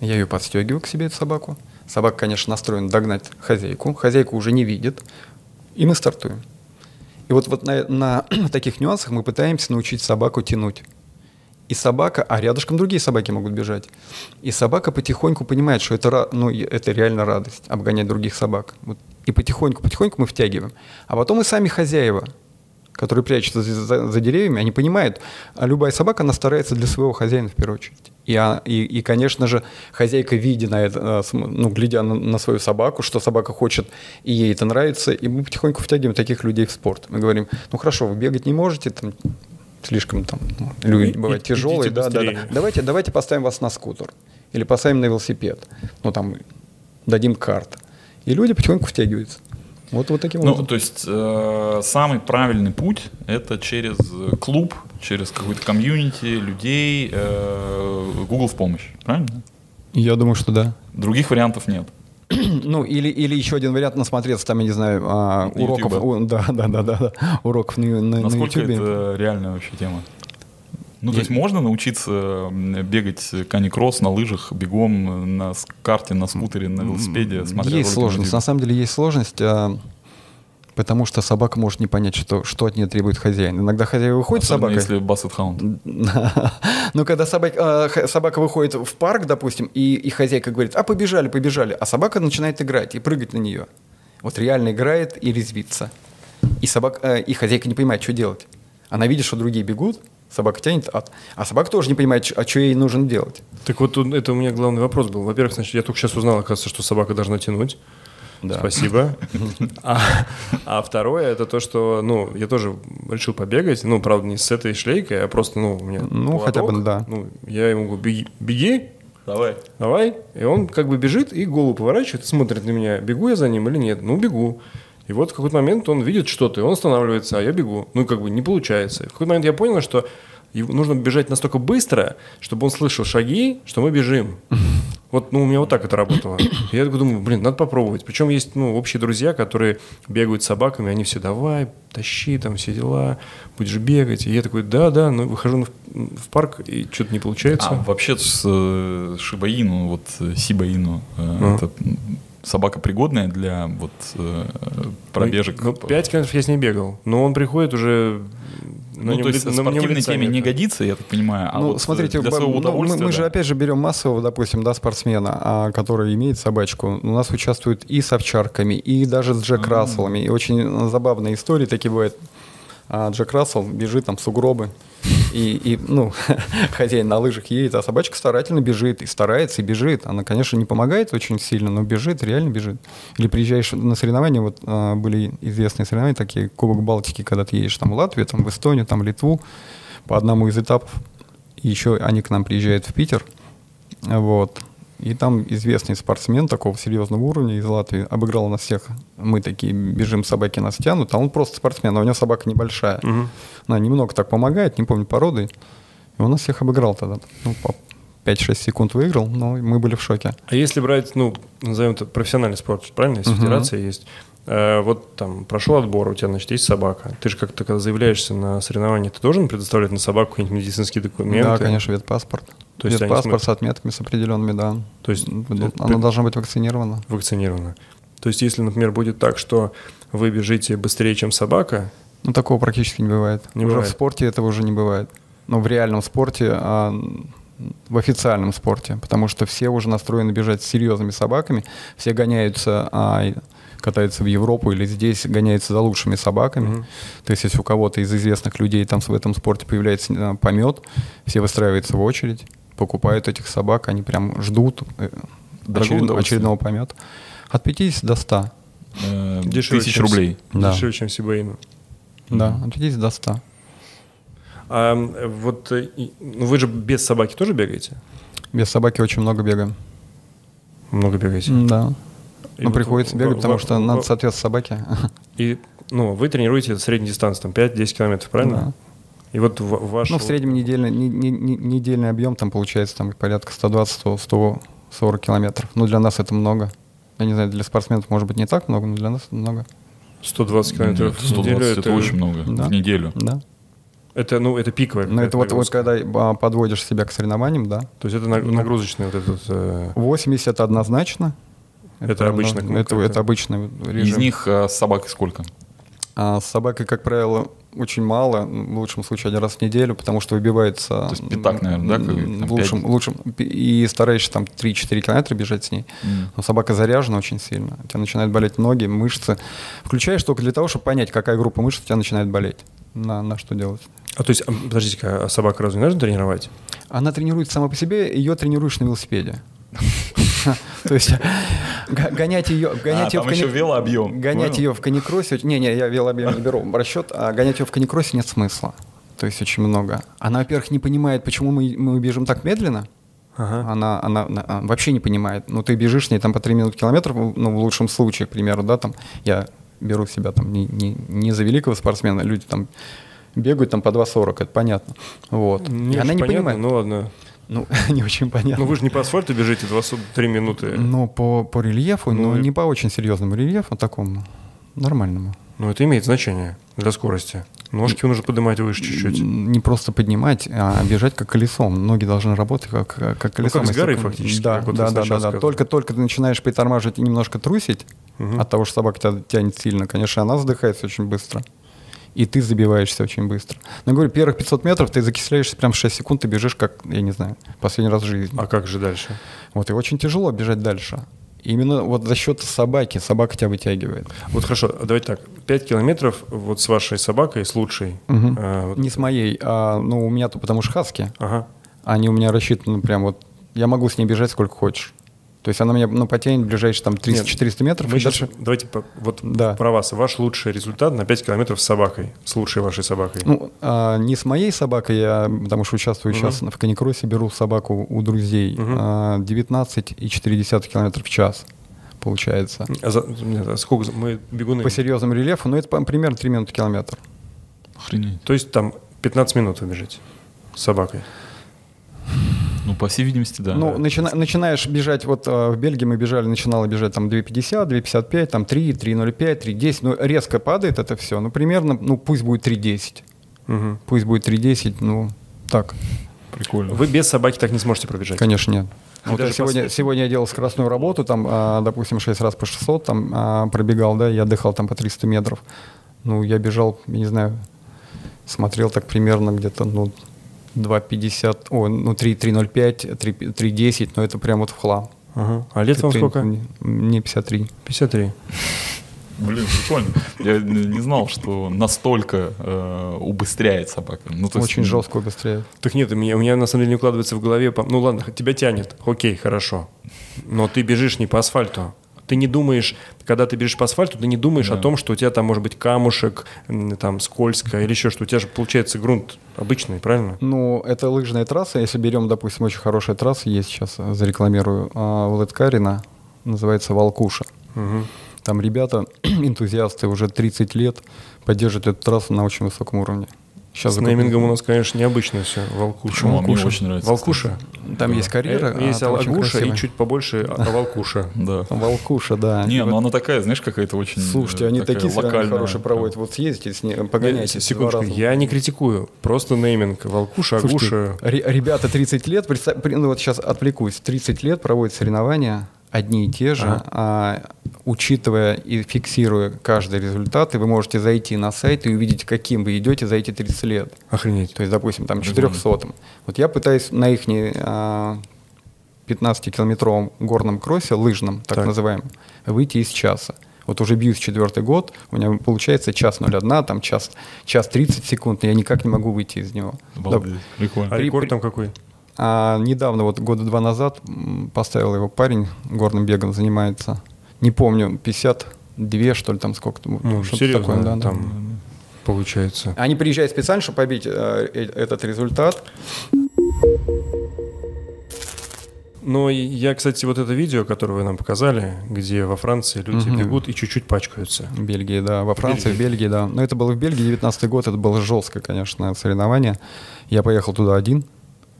Я ее подстегиваю к себе, эту собаку. Собака, конечно, настроена догнать хозяйку. Хозяйку уже не видит. И мы стартуем. И вот, вот на, на таких нюансах мы пытаемся научить собаку тянуть. И собака, а рядышком другие собаки могут бежать. И собака потихоньку понимает, что это, ну, это реально радость, обгонять других собак. Вот. И потихоньку, потихоньку мы втягиваем. А потом и сами хозяева, которые прячутся за, за- за деревьями, они понимают, а любая собака, она старается для своего хозяина в первую очередь. И, а- и, и, конечно же, хозяйка, видя на это, см- ну, глядя на, на свою собаку, что собака хочет, и ей это нравится, и мы потихоньку втягиваем таких людей в спорт. Мы говорим, ну хорошо, вы бегать не можете, там, слишком там, ну, люди бывают и- тяжелые, да, да, да. Давайте, давайте поставим вас на скутер или поставим на велосипед, ну там дадим карт. И люди потихоньку втягиваются. Вот, вот таким Ну, образом. то есть э, самый правильный путь это через клуб, через какой-то комьюнити людей, э, Google в помощь, правильно? Я думаю, что да. Других вариантов нет. Ну, или, или еще один вариант насмотреться, там, я не знаю, а, На уроков, у- да, да, да, да, да, уроков на, на, на Насколько YouTube. это реальная вообще тема? Ну, то есть можно научиться бегать каникросс на лыжах, бегом на карте, на скутере, на велосипеде, смотря Есть сложность, на самом деле есть сложность, а, потому что собака может не понять, что, что от нее требует хозяин. Иногда хозяин выходит Особенно собакой, если бассет хаунд. Ну, когда собака, собака выходит в парк, допустим, и, и хозяйка говорит, а побежали, побежали, а собака начинает играть и прыгать на нее. Вот реально играет и резвится. И, собак, э, и хозяйка не понимает, что делать. Она видит, что другие бегут, собака тянет, а, а собака тоже не понимает, а что ей нужно делать. Так вот, это у меня главный вопрос был. Во-первых, значит, я только сейчас узнал, оказывается, что собака должна тянуть. Да. Спасибо. А, а второе, это то, что, ну, я тоже решил побегать, ну, правда, не с этой шлейкой, а просто, ну, у меня Ну, хотя бы, поводок. да. Ну, я ему говорю, беги, беги, Давай. давай. И он как бы бежит и голову поворачивает, смотрит на меня, бегу я за ним или нет. Ну, бегу. И вот в какой-то момент он видит что-то, и он останавливается, а я бегу. Ну, как бы не получается. В какой-то момент я понял, что нужно бежать настолько быстро, чтобы он слышал шаги, что мы бежим. Вот, ну, у меня вот так это работало. Я думаю, блин, надо попробовать. Причем есть, ну, общие друзья, которые бегают с собаками, они все, давай, тащи, там, все дела, будешь бегать. И я такой, да, да, ну, выхожу в парк, и что-то не получается. А вообще с э, Шибаину, вот э, Сибаину, э, это м, собака пригодная для вот э, пробежек? Ну, 5 километров я с ней бегал. Но он приходит уже... на Ну, нем то есть на- спортивной лица теме не годится, я так понимаю. А ну, вот э, смотрите, для своего ну, мы, мы же да. опять же берем массового, допустим, да, спортсмена, а, который имеет собачку. У нас участвуют и с овчарками, и даже с Джек Расселами. И очень забавные истории такие бывают. А Джек Рассел бежит там в сугробы, и, и, ну, хозяин на лыжах едет, а собачка старательно бежит, и старается, и бежит. Она, конечно, не помогает очень сильно, но бежит, реально бежит. Или приезжаешь на соревнования, вот а, были известные соревнования, такие Кубок Балтики, когда ты едешь там в Латвию, там в Эстонию, там в Литву, по одному из этапов. И еще они к нам приезжают в Питер. Вот. И там известный спортсмен такого серьезного уровня из Латвии обыграл нас всех. Мы такие бежим, собаки нас тянут, а он просто спортсмен, а у него собака небольшая. Она немного так помогает, не помню породы. И он нас всех обыграл тогда. Ну, по 5-6 секунд выиграл, но мы были в шоке. А если брать, ну, назовем это профессиональный спорт, правильно? Если федерация есть. Э, вот там прошел отбор, у тебя, значит, есть собака. Ты же как-то, когда заявляешься на соревнования, ты должен предоставлять на собаку какие-нибудь медицинские документы? Да, конечно, ветпаспорт. То есть ветпаспорт смотрят- с отметками, с определенными, да. То есть Ну, Она при- должна быть вакцинирована. вакцинирована. То есть, если, например, будет так, что вы бежите быстрее, чем собака, Ну, такого практически не бывает. Не уже бывает. в спорте этого уже не бывает. Но в реальном спорте, а в официальном спорте, потому что все уже настроены бежать с серьезными собаками, все гоняются, а, и катаются в Европу или здесь гоняются за лучшими собаками. То есть, если у кого-то из известных людей там в этом спорте появляется а, помет, все выстраиваются в очередь, покупают этих собак, они прям ждут э, Дорогого очередного помета. От 50 до 100. Э, дешевле, тысяч чем рублей. Да. Дешевле, чем Сибаину. Да, от 50 до 100. А вот э, ну, вы же без собаки тоже бегаете? Без собаки очень много бегаем. Много бегаете? Да. И ну, вот приходится бегать, в- потому в- что в- надо соответствовать собаке. И ну, вы тренируете среднюю дистанцию, там 5-10 километров, правильно? Да. И вот в- ваш... Ну, в среднем недельный, не- не- не- недельный объем там получается там порядка 120-140 километров. Ну, для нас это много. Я не знаю, для спортсменов может быть не так много, но для нас это много. 120 километров Нет, в неделю 120 это очень много. Да. В неделю. Да. Это, ну, это пиковая Но это вот, вот когда а, подводишь себя к соревнованиям, да. То есть это наг- нагрузочный вот этот... э, 80 это однозначно. Это обычно ну, это, это обычный режим. Из них э, с собакой сколько? А с собакой, как правило, очень мало, в лучшем случае один раз в неделю, потому что выбивается... То есть пятак, наверное, да, В лучшем, лучшем, и стараешься там 3-4 километра бежать с ней. М. Но собака заряжена очень сильно. У тебя начинают болеть ноги, мышцы. Включаешь только для того, чтобы понять, какая группа мышц у тебя начинает болеть. на, на что делать. А то есть, а, подождите, а собаку разве не нужно тренировать? Она тренируется сама по себе, ее тренируешь на велосипеде. То есть гонять ее, гонять А, ее в там еще велообъем. Гонять Понял? ее в каникроссе, не, не, я велообъем не беру расчет, а гонять ее в каникроссе нет смысла. То есть очень много. Она, во-первых, не понимает, почему мы, мы бежим так медленно. Ага. Она, она, она, а, вообще не понимает. Ну, ты бежишь с ней там по 3 минуты километров, ну, в лучшем случае, к примеру, да, там, я беру себя там не, не, не за великого спортсмена, люди там бегают там по 2.40, это понятно. Вот. Не И она не понятно, понимает. Ну ладно. Ну, не очень понятно. Ну вы же не по асфальту бежите 23 минуты. Ну, по, по рельефу, Ну, но и- не по очень серьезному рельефу, а такому нормальному. Ну это имеет значение для скорости. Ножки нужно поднимать выше чуть-чуть. Не просто поднимать, а бежать как колесом. Ноги должны работать как, как колесом. как с горы фактически, Да, да, да, да, да. Только, только ты начинаешь притормаживать и немножко трусить Мгм. от того, что собака тебя тянет сильно, конечно, она задыхается очень быстро. И ты забиваешься очень быстро. Но говорю, первых 500 метров ты закисляешься прям 6 секунд, ты бежишь как, я не знаю, последний раз в жизни. А как же дальше? Вот, и очень тяжело бежать дальше. Именно вот за счет собаки, собака тебя вытягивает. Вот хорошо, давайте так. 5 километров вот с вашей собакой, с лучшей. Мгм. а, вот- Не с моей, а ну у меня-то потому что хаски. Ага. Они у меня рассчитаны прям вот. Я могу с ней бежать сколько хочешь. То есть она меня ну, потянет ближайшие там 300-400 метров. Мы и сейчас, дальше- давайте по- вот Да. про вас. Ваш лучший результат на 5 километров с собакой, с лучшей вашей собакой. Ну, а, не с моей собакой, я, потому что участвую Мгм. сейчас в каникроссе, беру собаку у друзей. Мгм. А, 19,4 километров в час получается. А за- нет, а сколько мы бегуны? По серьезному рельефу, ну это примерно 3 минуты километр. Охренеть. То есть там 15 минут вы бежите с собакой. Ну, по всей видимости, да. Ну, начина- начинаешь бежать, вот э, в Бельгии мы бежали, начинала бежать там 2,50, 2,55, там 3, 3,05, 3,10, ну, резко падает это все, ну, примерно, ну, пусть будет 3,10, Мгм. пусть будет 3,10, ну, так, Прикольно. Вы без собаки так не сможете пробежать. конечно, нет. И Вот я сегодня, сегодня я делал скоростную работу, там, а, допустим, 6 раз по 600, там, а, пробегал, да, я отдыхал там по 300 метров, ну, я бежал, я не знаю, смотрел так примерно где-то, ну, 2,50, о, ну, 3, 3,05, 3, 3,10, но это прям вот в хлам. Ага. А лет вам сколько? Мне, мне 53. 53. Блин, прикольно. Я не знал, что настолько э, убыстряет собака. Ну, то есть, Очень ну, жестко быстрее. Так нет, у меня, у меня на самом деле не укладывается в голове. Ну ладно, тебя тянет. Окей, хорошо. Но ты бежишь не по асфальту. Ты не думаешь, когда ты бежишь по асфальту, ты не думаешь Да. о том, что у тебя там может быть камушек, там скользко или еще что. У тебя же получается грунт обычный, правильно? Ну, это лыжная трасса. Если берем, допустим, очень хорошая трасса, есть сейчас, э, зарекламирую, а, в Лыткарино, называется «Волкуша». Мгм. Там ребята, энтузиасты, уже 30 лет поддерживают эту трассу на очень высоком уровне. Сейчас С неймингом у нас, конечно, необычно все. Волкуша. Почему? А мне очень нравится, Волкуша. Там есть карьера. Э, Есть а, Алагуша и чуть побольше а- а Волкуша. Да. Волкуша, да. Не, И ну она такая, знаешь, какая-то очень... Слушайте, э, они такие локальная. хорошие проводят. Вот съездите с ней, погоняйте. Нет, Секундочку, я не критикую. Просто нейминг. Волкуша, Агуша. ре- ребята 30 лет, ну вот сейчас отвлекусь, 30 лет проводят соревнования, одни и те же, Ага. а, учитывая и фиксируя каждый результат, и вы можете зайти на сайт и увидеть, каким вы идете за эти 30 лет. Охренеть. То есть, допустим, там Прикольно. 400 Вот я пытаюсь на их 15-километровом горном кроссе, лыжном, так, Так. называемом, выйти из часа. Вот уже бьюсь четвертый год, у меня получается час 01, там час, час 30 секунд, но я никак не могу выйти из него. Обалдеть. Да. Прикольно. А рекорд там какой? А недавно, вот года два назад, поставил его парень, горным бегом занимается. Не помню, 52, что ли, там сколько-то. Ну, что-то серьезно, такое, да, да. там получается. Они приезжают специально, чтобы побить э, э, этот результат. Но и я, кстати, вот это видео, которое вы нам показали, где во Франции люди Мгм. бегут и чуть-чуть пачкаются. В Бельгии, да, во Франции, Бельгии. в Бельгии, да. Но это было в Бельгии, 19 год, это было жесткое, конечно, соревнование. Я поехал туда один,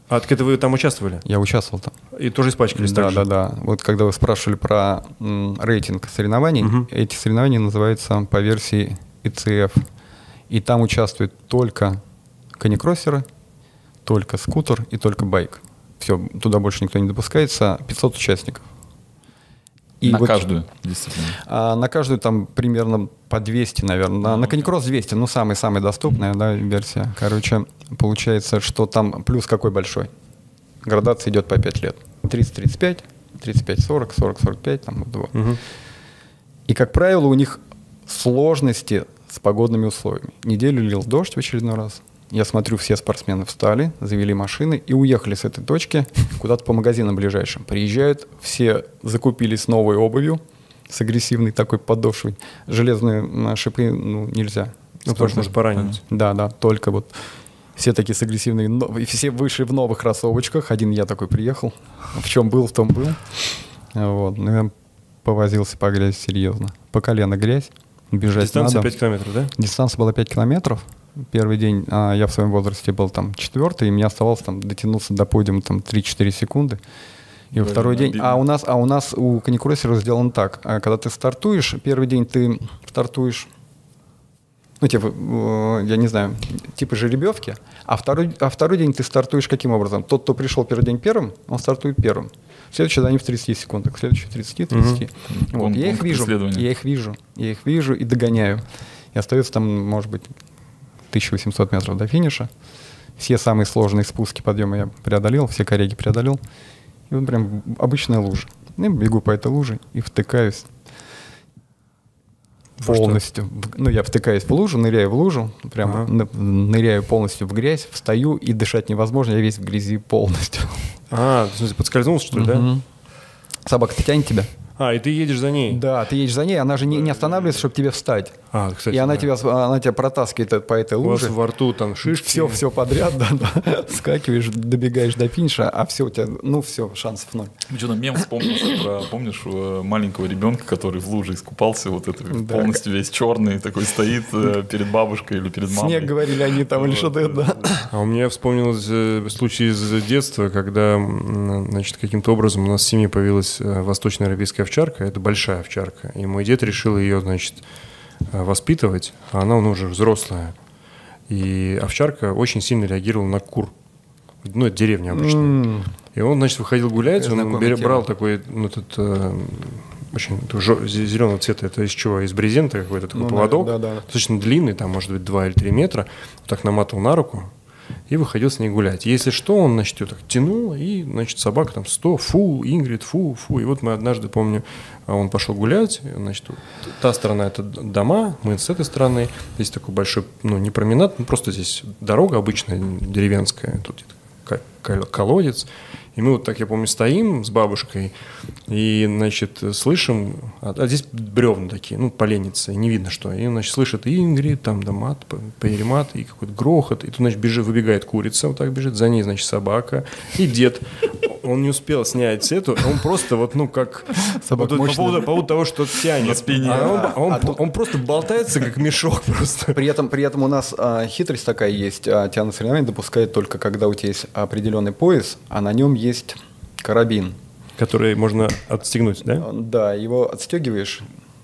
А так это вы там участвовали? я участвовал там. И тоже испачкались Да, так же? да, да. Вот когда вы спрашивали про м, рейтинг соревнований, Мгм. эти соревнования называются по версии ICF. И там участвуют только каникроссеры, только скутер и только байк. Все, туда больше никто не допускается. 500 участников. И на вот, каждую дисциплину. а, на каждую там примерно по 200, наверное. На, на каникросс 200, ну, самая-самая доступная да, версия. Короче, получается, что там плюс какой большой? Градация идет по 5 лет. 30-35, 35-40, 40-45, там вот два. Мгм. И, как правило, у них сложности с погодными условиями. Неделю лил дождь в очередной раз. Я смотрю, все спортсмены встали, завели машины и уехали с этой точки куда-то по магазинам ближайшим. Приезжают, все закупились новой обувью с агрессивной такой подошвой. Железные м, шипы ну, нельзя. Ну, потому что можно поранить. Да, да, только вот все такие с агрессивными, но- все вышли в новых кроссовочках. Один я такой приехал. В чем был, в том был. Вот. Ну, я повозился по грязи серьезно. По колено грязь. Бежать Дистанция надо. 5 километров, да? Дистанция была 5 километров. Первый день а, я в своем возрасте был там четвертый, и мне оставалось там дотянуться до подиума там 3-4 секунды. И Блин, второй день... обидно. А у нас, а у нас у каникроссеров сделано так. А, Когда ты стартуешь, первый день ты стартуешь ну, типа, э, я не знаю, типа жеребьевки, а второй, а второй день ты стартуешь каким образом? Тот, кто пришел первый день первым, он стартует первым. Следующий они в 30 секундах, следующий в 30, 30. Вот, Гон- я их вижу, я их вижу, я их вижу и догоняю. И остается там, может быть, 1800 метров до финиша. Все самые сложные спуски, подъемы я преодолел, все корреги преодолел. И вот прям обычная лужа. Я бегу по этой луже и втыкаюсь Что? полностью. в- Ну, я втыкаюсь в лужу, ныряю в лужу, прям Ага. ны- ныряю полностью в грязь, встаю и дышать невозможно, я весь в грязи полностью. А, в смысле, подскользнулся, что ли, да? Собака-то тянет тебя? А, и ты едешь за ней? Да, ты едешь за ней, она же не, не останавливается, чтобы тебе встать. А, кстати, и она, да. тебя, она тебя протаскивает по этой У вас луже. во рту там шишки. Все, все подряд, да, да. Скакиваешь, добегаешь до финиша, а все у тебя, ну все, шансов ноль. Что-то мем вспомнился про, помнишь, э, маленького ребенка, который в луже искупался, вот это Да. полностью весь черный, такой стоит э, перед бабушкой или перед мамой. Снег говорили они там или что-то, да. А у меня вспомнилось э, случай из детства, когда, значит, каким-то образом у нас в семье появилась восточная арабийская овчарка. Это большая овчарка. И мой дед решил ее, значит, э, воспитывать. А она ну, уже взрослая. И овчарка очень сильно реагировала на кур. Ну, это деревня обычно. М, И он, значит, выходил гулять, он бере- тема. брал такой, ну, этот, э, очень зеленого цвета, это из чего? Из брезента какой-то такой Ну поводок, да, да. достаточно длинный, там, может быть, 2 или 3 метра, вот так наматывал на руку и выходил с ней гулять. Если что, он, значит, ее так тянул, и, значит, собака там 100, фу, Ингрид, фу, фу. И вот мы однажды, помню, а он пошел гулять, значит, та сторона это дома, мы с этой стороны, здесь такой большой, ну, не променад, ну, просто здесь дорога обычная, деревенская, тут ко- кол- колодец. И мы вот так, я помню, стоим с бабушкой и, значит, слышим, а, а здесь бревна такие, ну, поленница, не видно что. И, значит, слышит Ингрид, там, да, мат, п- перемат, и какой-то грохот. И тут, значит, бежит, выбегает курица, вот так бежит, за ней, значит, собака. И дед, он не успел снять эту, он просто вот, ну, как... Собака вот по, поводу, по поводу того, что тянет. На спине. А он, он- он просто болтается, как мешок просто. При этом, при этом у нас а, хитрость такая есть. А, тебя на соревнования допускают только когда у тебя есть определенный пояс, а на нем есть карабин. Который можно отстегнуть, да? А, Да, его отстегиваешь,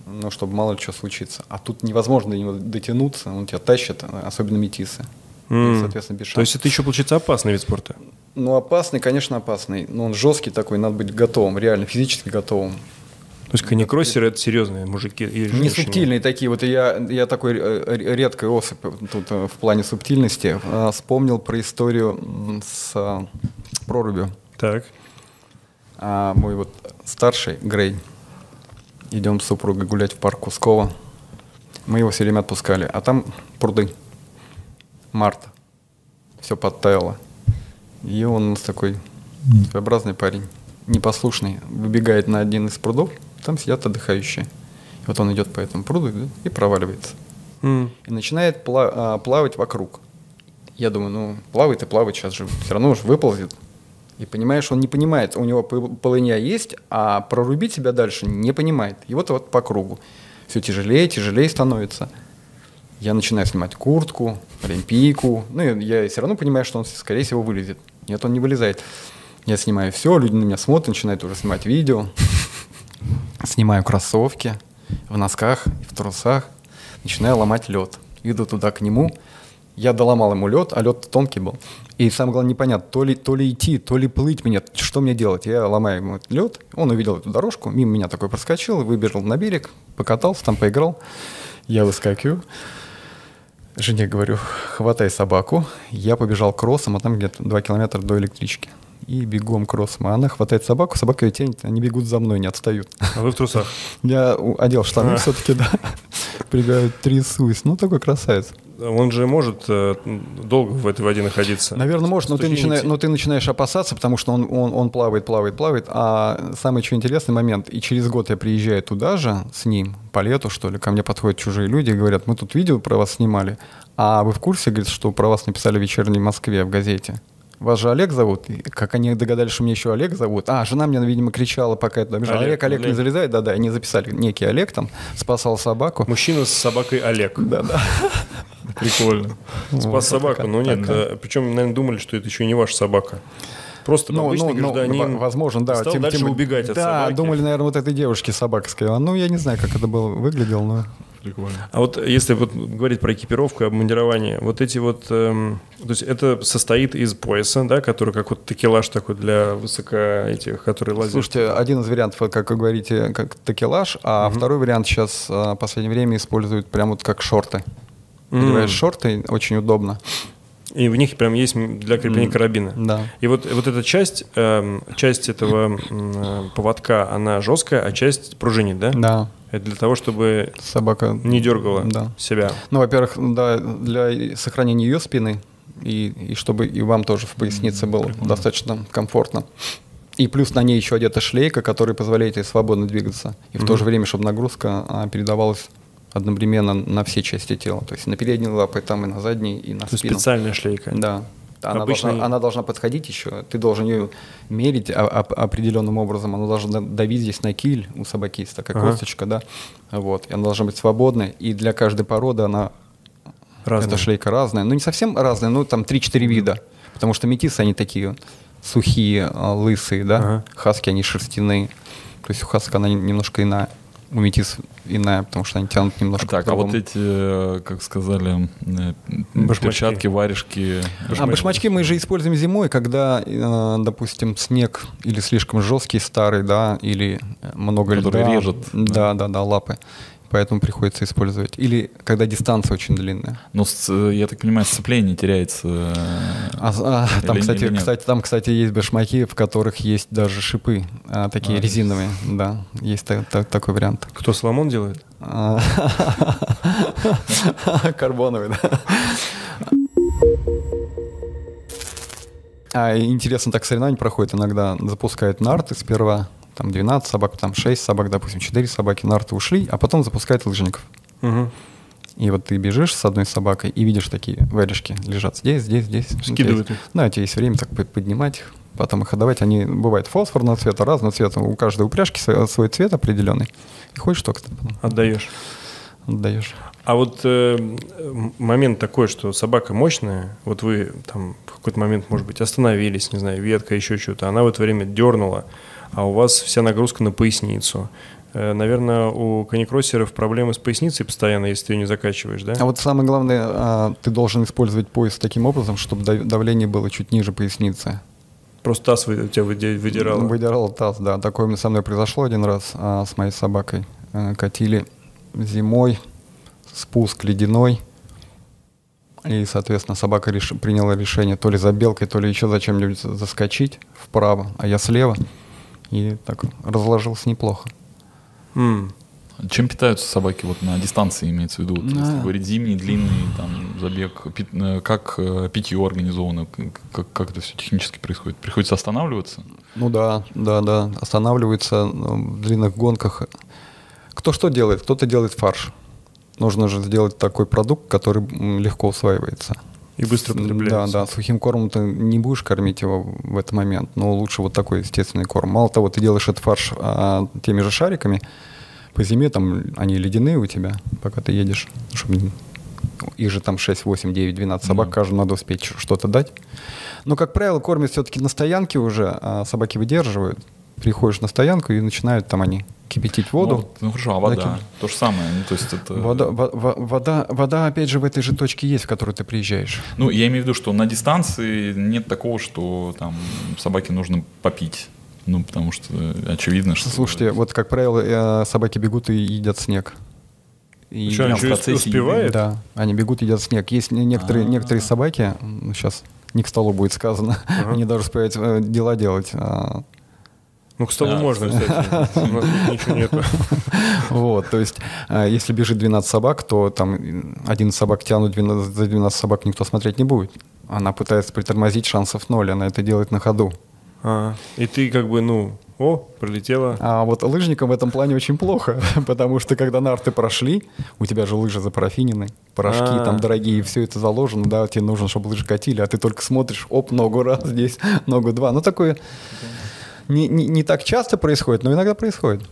ну, чтобы мало ли что случится. А тут невозможно до него дотянуться, он тебя тащит, а, особенно метисы. И, М. соответственно, без То есть шансов. это еще, получается, опасный вид спорта. Ну, опасный, конечно, опасный. Но он жесткий такой, надо быть готовым, реально, физически готовым. То есть каникроссеры это серьезные мужики и Не субтильные такие. Вот я, я такой э, р- редкая особь тут э, в плане субтильности. А, Вспомнил про историю с прорубью. Так. А мой вот старший, Грей, идем с супругой гулять в парк Кускова. Мы его все время отпускали. А там пруды. Март. Все подтаяло. И он у нас такой своеобразный парень, непослушный, выбегает на один из прудов, там сидят отдыхающие. И вот он идет по этому пруду да, и проваливается. М. И начинает пла- а, плавать вокруг. Я думаю, ну, плавает и плавает, сейчас же все равно уж выползет. И понимаешь, он не понимает, у него пол- полыня есть, а прорубить себя дальше не понимает. И вот вот по кругу. Все тяжелее, тяжелее становится. Я начинаю снимать куртку, олимпийку. Ну, и я все равно понимаю, что он, скорее всего, вылезет. Нет, он не вылезает. Я снимаю все, люди на меня смотрят, начинают уже снимать видео. Снимаю кроссовки в носках и в трусах. Начинаю ломать лед. Иду туда к нему. Я доломал ему лед, а лед тонкий был. И самое главное, непонятно, то ли, то ли идти, то ли плыть мне, что мне делать. Я ломаю ему лед, он увидел эту дорожку, мимо меня такой проскочил, выбежал на берег, покатался, там поиграл. Я выскакиваю. Жене говорю, хватай собаку. Я побежал кроссом, а там где-то 2 километра до электрички. И бегом кроссом. А она хватает собаку, собака ее тянет, они бегут за мной, не отстают. А вы в трусах? Я одел штаны А. все-таки, да. Прибегаю, трясусь. Ну, такой красавец. Он же может э, долго в этой воде находиться. Наверное, может, но ты, зрения но ты начинаешь опасаться, потому что он, он, он плавает, плавает, плавает. А самый еще интересный момент, и через год я приезжаю туда же с ним, по лету, что ли, ко мне подходят чужие люди и говорят, мы тут видео про вас снимали, а вы в курсе, говорит, что про вас написали в «Вечерней Москве» в газете? Вас же Олег зовут? И как они догадались, что меня еще Олег зовут? А, жена мне, видимо, кричала, пока я туда бежал. Олег, Олег, Олег, не Олег. залезай. Да-да, они записали некий Олег там, спасал собаку. Мужчина с собакой Олег. Да-да. Прикольно. Спас Вот собаку. Но нет, э, причем, наверное, думали, что это еще не ваша собака. Просто Ну, обычный ну, ну, гражданин во- возможно, да. стал тем- дальше тем- убегать от Да, собаки. думали, наверное, вот этой девушке собака сказала. Ну, я не знаю, как это было выглядело, но... Прикольно. А вот если вот говорить про экипировку и обмундирование, вот эти вот, эм, то есть это состоит из пояса, да, который как вот такелаж такой для высоко этих, которые лазят. Слушайте, один из вариантов, как вы говорите, как такелаж, а второй вариант сейчас а, в последнее время используют прям вот как шорты. Надеваешь шорты, очень удобно. И в них прям есть для крепления М, карабина. Да. И вот, вот эта часть, эм, часть этого э, поводка, она жесткая, а часть пружинит, да? Да, Это для того, чтобы собака... не дергала Да. себя. Ну, во-первых, да, для сохранения ее спины, и, и чтобы и вам тоже в пояснице было достаточно комфортно. И плюс на ней еще одета шлейка, которая позволяет ей свободно двигаться. И в то же время, чтобы нагрузка а, передавалась одновременно на все части тела. То есть на передние лапы, там и на задние, и на То спину. специальная шлейка. Да. Она, Обычный- должна, она должна подходить еще. Ты должен ее мерить а- а- определенным образом. Она должна давить здесь на киль. У собаки есть такая Ага. косточка, да. Вот. И она должна быть свободной. И для каждой породы она Разная. эта шлейка разная. Ну, не совсем разная, ну, там 3-4 вида. Потому что метисы, они такие сухие, а, лысые, да. Ага. Хаски, они шерстяные. То есть у хаска она немножко иная. У метис иная, потому что они тянут немножко Так, а вот эти, э, как сказали, э, Башмачки. перчатки, варежки. А башмачки мы же используем зимой, когда, э, допустим, снег или слишком жесткий, старый, да, или много Который льда. режет, Да, да, да, лапы. Поэтому приходится использовать. Или когда дистанция очень длинная. С- э, я так понимаю, сцепление теряется. э, А, а, там, или- кстати, или кстати, там, кстати, есть башмаки, в которых есть даже шипы, а, такие А, резиновые. Да, есть та- та- такой вариант. Кто Соломон делает? А, Карбоновый, да. А интересно, так соревнования проходят иногда. Запускают нарты сперва, там 12 собак, там 6 собак, допустим, 4 собаки, нарты ушли, а потом запускают лыжников. Мгм. И вот ты бежишь с одной собакой и видишь такие варежки лежат здесь, здесь, здесь. У тебя Скидывают их. Да, у тебя есть время так под- поднимать их, потом их отдавать. Они бывают фосфорного цвета, разного цвета. У каждой упряжки свой, свой цвет определенный. И ходишь только Отдаешь. отдаешь. А вот э, момент такой, что собака мощная, вот вы там в какой-то момент, может быть, остановились, не знаю, ветка, еще что-то, она в это время дернула, а у вас вся нагрузка на поясницу. Э, наверное, у каникроссеров проблемы с поясницей постоянно, если ты ее не закачиваешь, да? А вот самое главное, а, ты должен использовать пояс таким образом, чтобы дав- давление было чуть ниже поясницы. Просто таз у тебя выдирало. Выдирал таз, да. Такое со мной произошло один раз а, с моей собакой. Э, Катили зимой, спуск ледяной. И, соответственно, собака реш- приняла решение то ли за белкой, то ли еще за чем-нибудь заскочить вправо, а я слева. И так разложился неплохо. М. Чем питаются собаки вот на дистанции, имеется в виду? Вот, Если Да. говорить зимний, длинный там, забег, пит- э, как э, питье организовано, как, как это все технически происходит? Приходится останавливаться? Ну да, да, да. Останавливается ну, в длинных гонках. Кто что делает? Кто-то делает фарш. Нужно же сделать такой продукт, который легко усваивается. И быстро Да, потребляется. да, сухим кормом ты не будешь кормить его в этот момент, но лучше вот такой естественный корм. Мало того, ты делаешь этот фарш а, теми же шариками, по зиме там они ледяные у тебя, пока ты едешь, чтобы их же там 6, 8, 9, 12 собак, Мгм. каждому надо успеть что-то дать. Но, как правило, кормят все-таки на стоянке уже, а собаки выдерживают. Приходишь на стоянку и начинают там они кипятить воду. Ну, ну хорошо, а вода? Закинуть. То же самое. Ну, то есть это... Вода, во- во- вода, вода, опять же, в этой же точке есть, в которую ты приезжаешь. Ну, я имею в виду, что на дистанции нет такого, что там собаке нужно попить. Ну, потому что очевидно, что... Слушайте, вот, как правило, э, собаки бегут и едят снег. И Что, они в успевает? Да, они бегут и едят снег. Есть не- некоторые, А. некоторые собаки, сейчас не к столу будет сказано. Они даже успевают э, дела делать. а, Ну, к столу Да. можно, кстати. У нас тут ничего нету. Вот, то есть, э, если бежит 12 собак, то там 11 собак тянут, 12 за 12 собак никто смотреть не будет. Она пытается притормозить, шансов ноль, она это делает на ходу. А, И ты как бы, ну, о, пролетела. А вот лыжникам в этом плане очень плохо, потому что когда нарты прошли, у тебя же лыжи запарафинены, порошки А. там дорогие, все это заложено, да, тебе нужно, чтобы лыжи катили, а ты только смотришь, оп, ногу раз здесь, ногу два. Ну, такое не, не, не так часто происходит, но иногда происходит.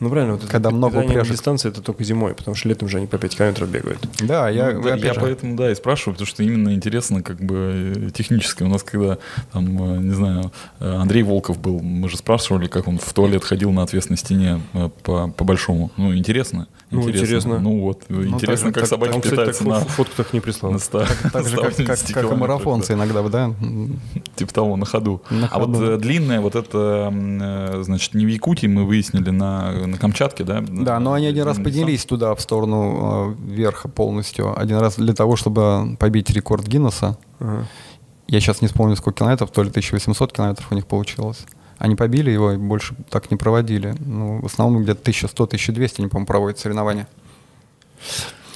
Ну, правильно, вот это Когда много питание на упряжек. дистанции это только зимой, потому что летом же они по 5 километров бегают. Да, я, Ну, да, я же, поэтому, да, и спрашиваю, потому что именно интересно, как бы, э, технически. У нас, когда, там, э, не знаю, э, Андрей Волков был, мы же спрашивали, как он в туалет ходил на ответственной стене по, по большому. Ну, интересно. Ну, интересно. Ну, вот, э, интересно, так как так- собаки кстати, так питаются фо- на, фотку так не прислал. на ста- так же, как, 180 как- как и марафонцы да. иногда, да. Типа того, на ходу. На А вот ходу. э, длинная вот это, э, значит, не в Якутии мы выяснили, на, на Камчатке, да? Да, но они один раз поднялись туда, в сторону э, верха полностью. Один раз для того, чтобы побить рекорд Гиннесса. Ага. Я сейчас не вспомню, сколько километров, то ли 1800 километров у них получилось. Они побили его и больше так не проводили. Ну, в основном где-то 1100-1200 они, по-моему, проводят соревнования.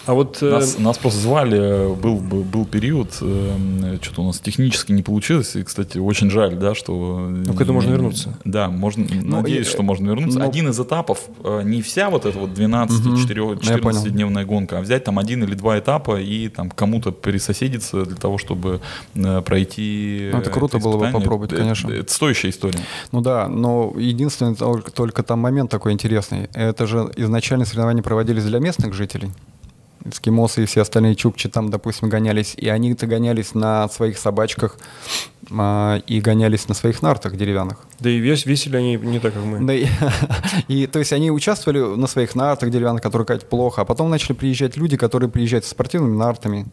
А вот... э, Нас, нас просто звали, был, был, период, э, что-то у нас технически не получилось, и, кстати, очень жаль, да, что... Ну, к этому можно вернуться. Да, можно, надеюсь, и- что можно вернуться. ну- Один из этапов, э, не вся вот эта вот Мгм, я 12-14-дневная гонка, а взять там один или два этапа и там кому-то присоседиться для того, чтобы пройти... Ну, это круто было бы попробовать, Это- конечно. Это, стоящая история. Ну да, но единственный только, только там момент такой интересный. Это же изначально соревнования проводились для местных жителей. Эскимосы и все остальные чукчи там, допустим, гонялись. И они-то гонялись на своих собачках а, и гонялись на своих нартах деревянных. Да и вес, весили они не так, как мы. Да и, и, то есть они участвовали на своих нартах деревянных, которые катят плохо, а потом начали приезжать люди, которые приезжают со спортивными нартами,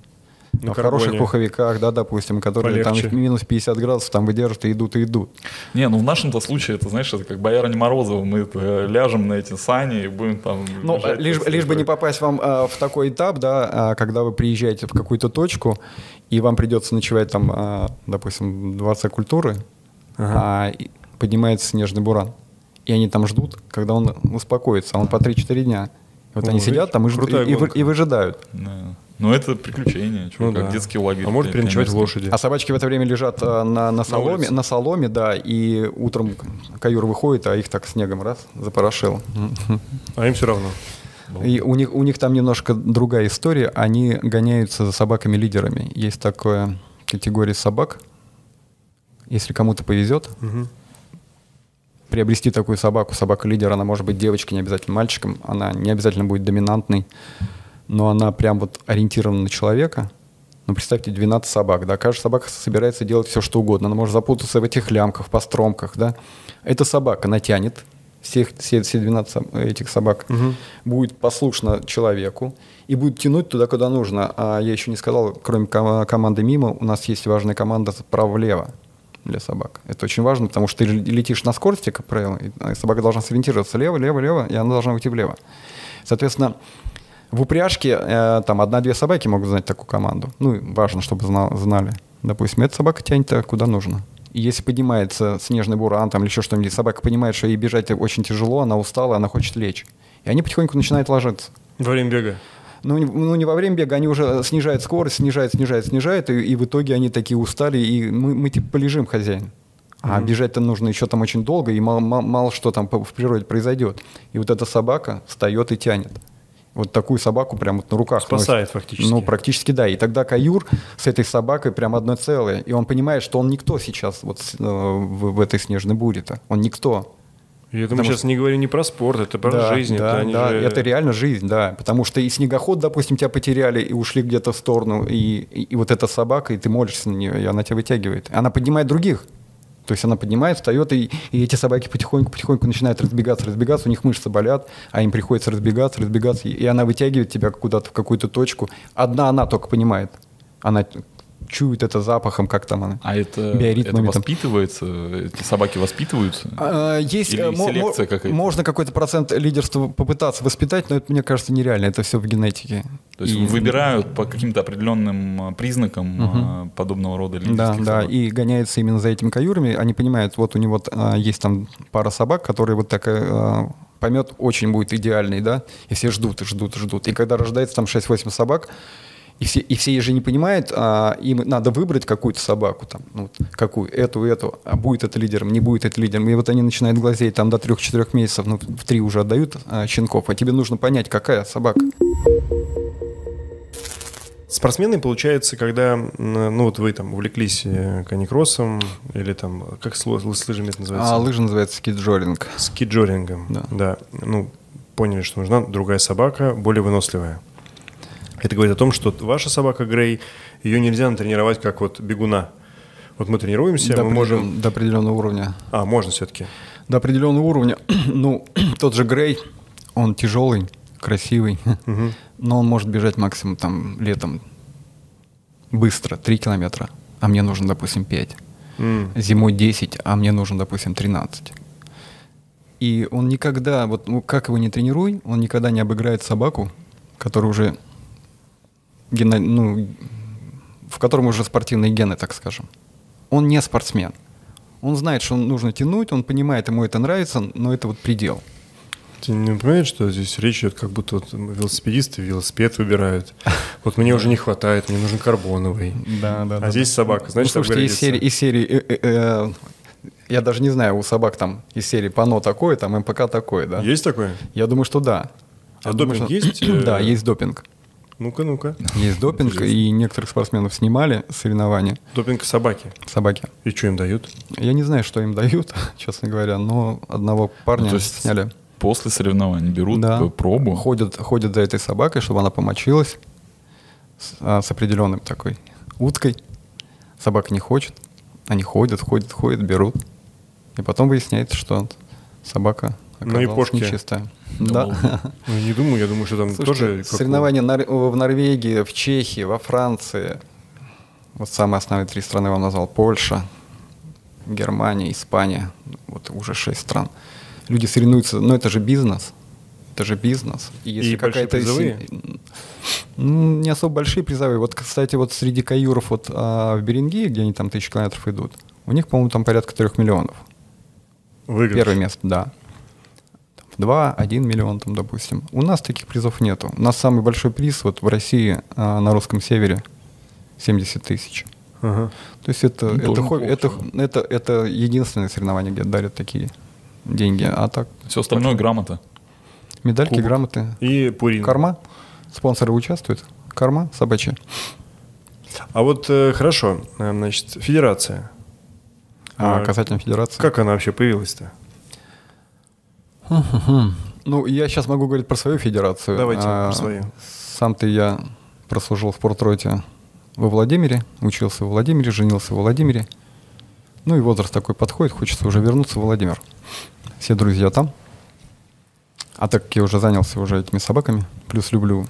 На в хороших карбоне. пуховиках, да, допустим, которые Полегче. там минус 50 градусов там выдержат и идут, и идут. Не, ну в нашем-то случае, это, знаешь, это как боярыня Морозова, мы это, ляжем на эти сани и будем там... Ну, бежать лишь, лишь бы не попасть вам а, в такой этап, да, а, когда вы приезжаете в какую-то точку, и вам придется ночевать там, а, допустим, в Дворце культуры, а, и поднимается снежный буран. И они там ждут, когда он успокоится, а он по 3-4 дня. И вот О, они сидят там и, ждут, и, и и выжидают. Да. Ну, это приключение, чё, Ну как да. детский лагерь. А может переночевать в лошади. А собачки в это время лежат а, на, на, соломе, улице. на соломе, да, и утром каюр выходит, а их так снегом раз запорошил. А им все равно. И у них, у них там немножко другая история. Они гоняются за собаками-лидерами. Есть такая категория собак. Если кому-то повезет, приобрести такую собаку, собака-лидер, она может быть девочкой, не обязательно мальчиком, она не обязательно будет доминантной, но она прям вот ориентирована на человека. Ну, представьте, 12 собак, да, каждая собака собирается делать все, что угодно. Она может запутаться в этих лямках, по стромках, да. Эта собака натянет всех, все, все 12 соб- этих собак, будет послушна человеку и будет тянуть туда, куда нужно. А я еще не сказал, кроме кома- команды мимо, у нас есть важная команда справа-влево для собак. Это очень важно, потому что ты летишь на скорости, как правило, и собака должна сориентироваться лево, лево, лево, и она должна уйти влево. Соответственно, в упряжке э, там одна-две собаки могут знать такую команду. Ну, важно, чтобы зна- знали. Допустим, эта собака тянет куда нужно. И если поднимается снежный буран там, или еще что-нибудь, собака понимает, что ей бежать очень тяжело, она устала, она хочет лечь. И они потихоньку начинают ложиться. Во время бега. Ну, не- ну, не во время бега, они уже снижают скорость, снижают, снижают, снижают, и, и в итоге они такие устали, и мы, мы типа полежим, хозяин. А бежать-то нужно еще там очень долго, и мало, мало, мало что там в природе произойдет. И вот эта собака встает и тянет. Вот такую собаку прям вот на руках Спасает носит. фактически. Ну, практически да. И тогда каюр с этой собакой прям одно целое. И он понимает, что он никто сейчас вот э, в, в этой снежной буре-то. Он никто. Мы Потому сейчас не говорим не про спорт, это про Да, жизнь. Да, это, да, же- это реально жизнь, да. Потому что и снегоход, допустим, тебя потеряли и ушли где-то в сторону, и, и, и вот эта собака, и ты молишься на нее, и она тебя вытягивает. Она поднимает других. То есть она поднимает, встает, и, и эти собаки потихоньку-потихоньку начинают разбегаться, разбегаться, у них мышцы болят, а им приходится разбегаться, разбегаться, и, она вытягивает тебя куда-то в какую-то точку. Одна она только понимает. Она чуют это запахом, как там она. А это, это там. воспитывается? Эти собаки воспитываются? А, Есть Или э, селекция какая-то? Можно какой-то процент лидерства попытаться воспитать, но это, мне кажется, нереально. Это все в генетике. То есть И- выбирают по каким-то определенным э, признакам э, подобного рода Да, лидерских да, собак? и гоняются именно за этими каюрами. Они понимают, вот у него а, есть там пара собак, которые вот такая а, помет очень будет идеальный, да, и все ждут, ждут, ждут. И когда рождается там 6-8 собак, и все, и все же не понимают, а, им надо выбрать какую-то собаку, там, ну, какую, эту, эту, а будет это лидером, не будет это лидером. И вот они начинают глазеть там до 3-4 месяцев, ну, в 3 уже отдают а, щенков, а тебе нужно понять, какая собака. Спортсмены, получается, когда, ну вот вы там увлеклись э, каникроссом или там, как с, с лыжами это называется? А лыжа называется скиджоринг. Скиджорингом. Да. Ну, поняли, что нужна другая собака, более выносливая. Это говорит о том, что ваша собака Грей, ее нельзя натренировать как вот бегуна. Вот мы тренируемся, До, мы можем... до определенного уровня. А, можно все-таки. до определенного уровня. ну, тот же Грей, он тяжелый, красивый, но он может бежать максимум там летом быстро, 3 километра, а мне нужно, допустим, 5. Зимой 10, а мне нужно, допустим, 13. И он никогда, вот ну, как его не тренируй, он никогда не обыграет собаку, которая уже, гена- ну, в котором уже спортивные гены, так скажем. Он не спортсмен. Он знает, что нужно тянуть, он понимает, ему это нравится, но это вот предел. Ты не понимаешь, что здесь речь идет, как будто вот велосипедисты велосипед выбирают. Вот мне уже не хватает, мне нужен карбоновый. Да, да. А здесь собака, значит, ну, слушайте, из серии, из серии э, э, э, я даже не знаю, у собак там из серии пано такое, там МПК такое, да? Есть такое? Я думаю, что да. А допинг есть? Да, есть допинг. Ну-ка, ну-ка. Есть допинг, и некоторых спортсменов снимали соревнования Допинг собаки. собаки. И что им дают? Я не знаю, что им дают, честно говоря, но одного парня Ну, то есть сняли. После соревнований берут Да. э, пробу. Ходят, ходят за этой собакой, чтобы она помочилась с, а, с определенным такой уткой. Собака не хочет. Они ходят, ходят, ходят, берут. И потом выясняется, что собака На оказалась япошке. нечистая. Ну, Да. Ну, не думаю, я думаю, что там Слушайте, тоже... соревнования в Норвегии, в Чехии, во Франции. Вот самые основные три страны вам назвал. Польша, Германия, Испания. Вот уже шесть стран. Люди соревнуются, но это же бизнес. Это же бизнес. И если И какая-то призовые? Ну, не особо большие призовые. Вот, кстати, вот среди каюров вот а, в Берингии, где они там тысячи километров идут, у них, по-моему, там порядка трех миллионов. Выигрыш. Первое место, да. Там, в Два, один миллион, там, допустим. У нас таких призов нету. У нас самый большой приз вот в России а, на русском севере 70 тысяч. Ага. То есть это, Ну, это, хобби- это, это, это единственное соревнование, где дарят такие деньги. А так Все остальное грамота. медальки, Кубок. грамоты, И Пурин. корма. Спонсоры участвуют. Корма собачья. А вот э, хорошо, э, значит, федерация. А, А касательно федерации. Как она вообще появилась-то? Ну, я сейчас могу говорить про свою федерацию. Давайте, А, про свою. Сам-то я прослужил в спортроте во Владимире, учился во Владимире, женился во Владимире. Ну и возраст такой подходит, хочется уже вернуться в Владимир. Все друзья там. А так как я уже занялся уже этими собаками, плюс люблю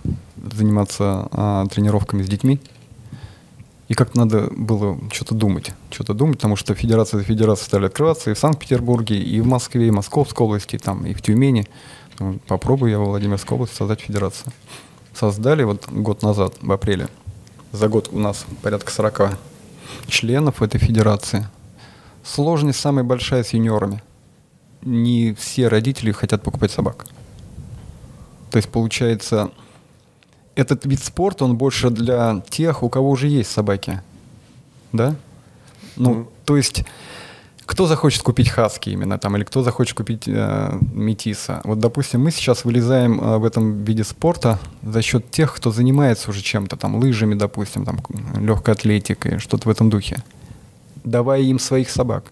заниматься а, тренировками с детьми, и как-то надо было что-то думать, что-то думать, потому что федерацией стали открываться и в Санкт-Петербурге, и в Москве, и в Московской области, там, и в Тюмени. Ну, Попробую я во Владимирской области создать федерацию. Создали вот год назад, в апреле. За год у нас порядка 40 членов этой федерации. Сложность самая большая с юниорами. Не все родители хотят покупать собак. То есть получается, этот вид спорта, он больше для тех, у кого уже есть собаки. Да? Ну, Мгм. то есть, кто захочет купить хаски именно там, или кто захочет купить э, метиса. Вот, допустим, мы сейчас вылезаем э, в этом виде спорта за счет тех, кто занимается уже чем-то, там, лыжами, допустим, там, легкой атлетикой, что-то в этом духе. Давая им своих собак.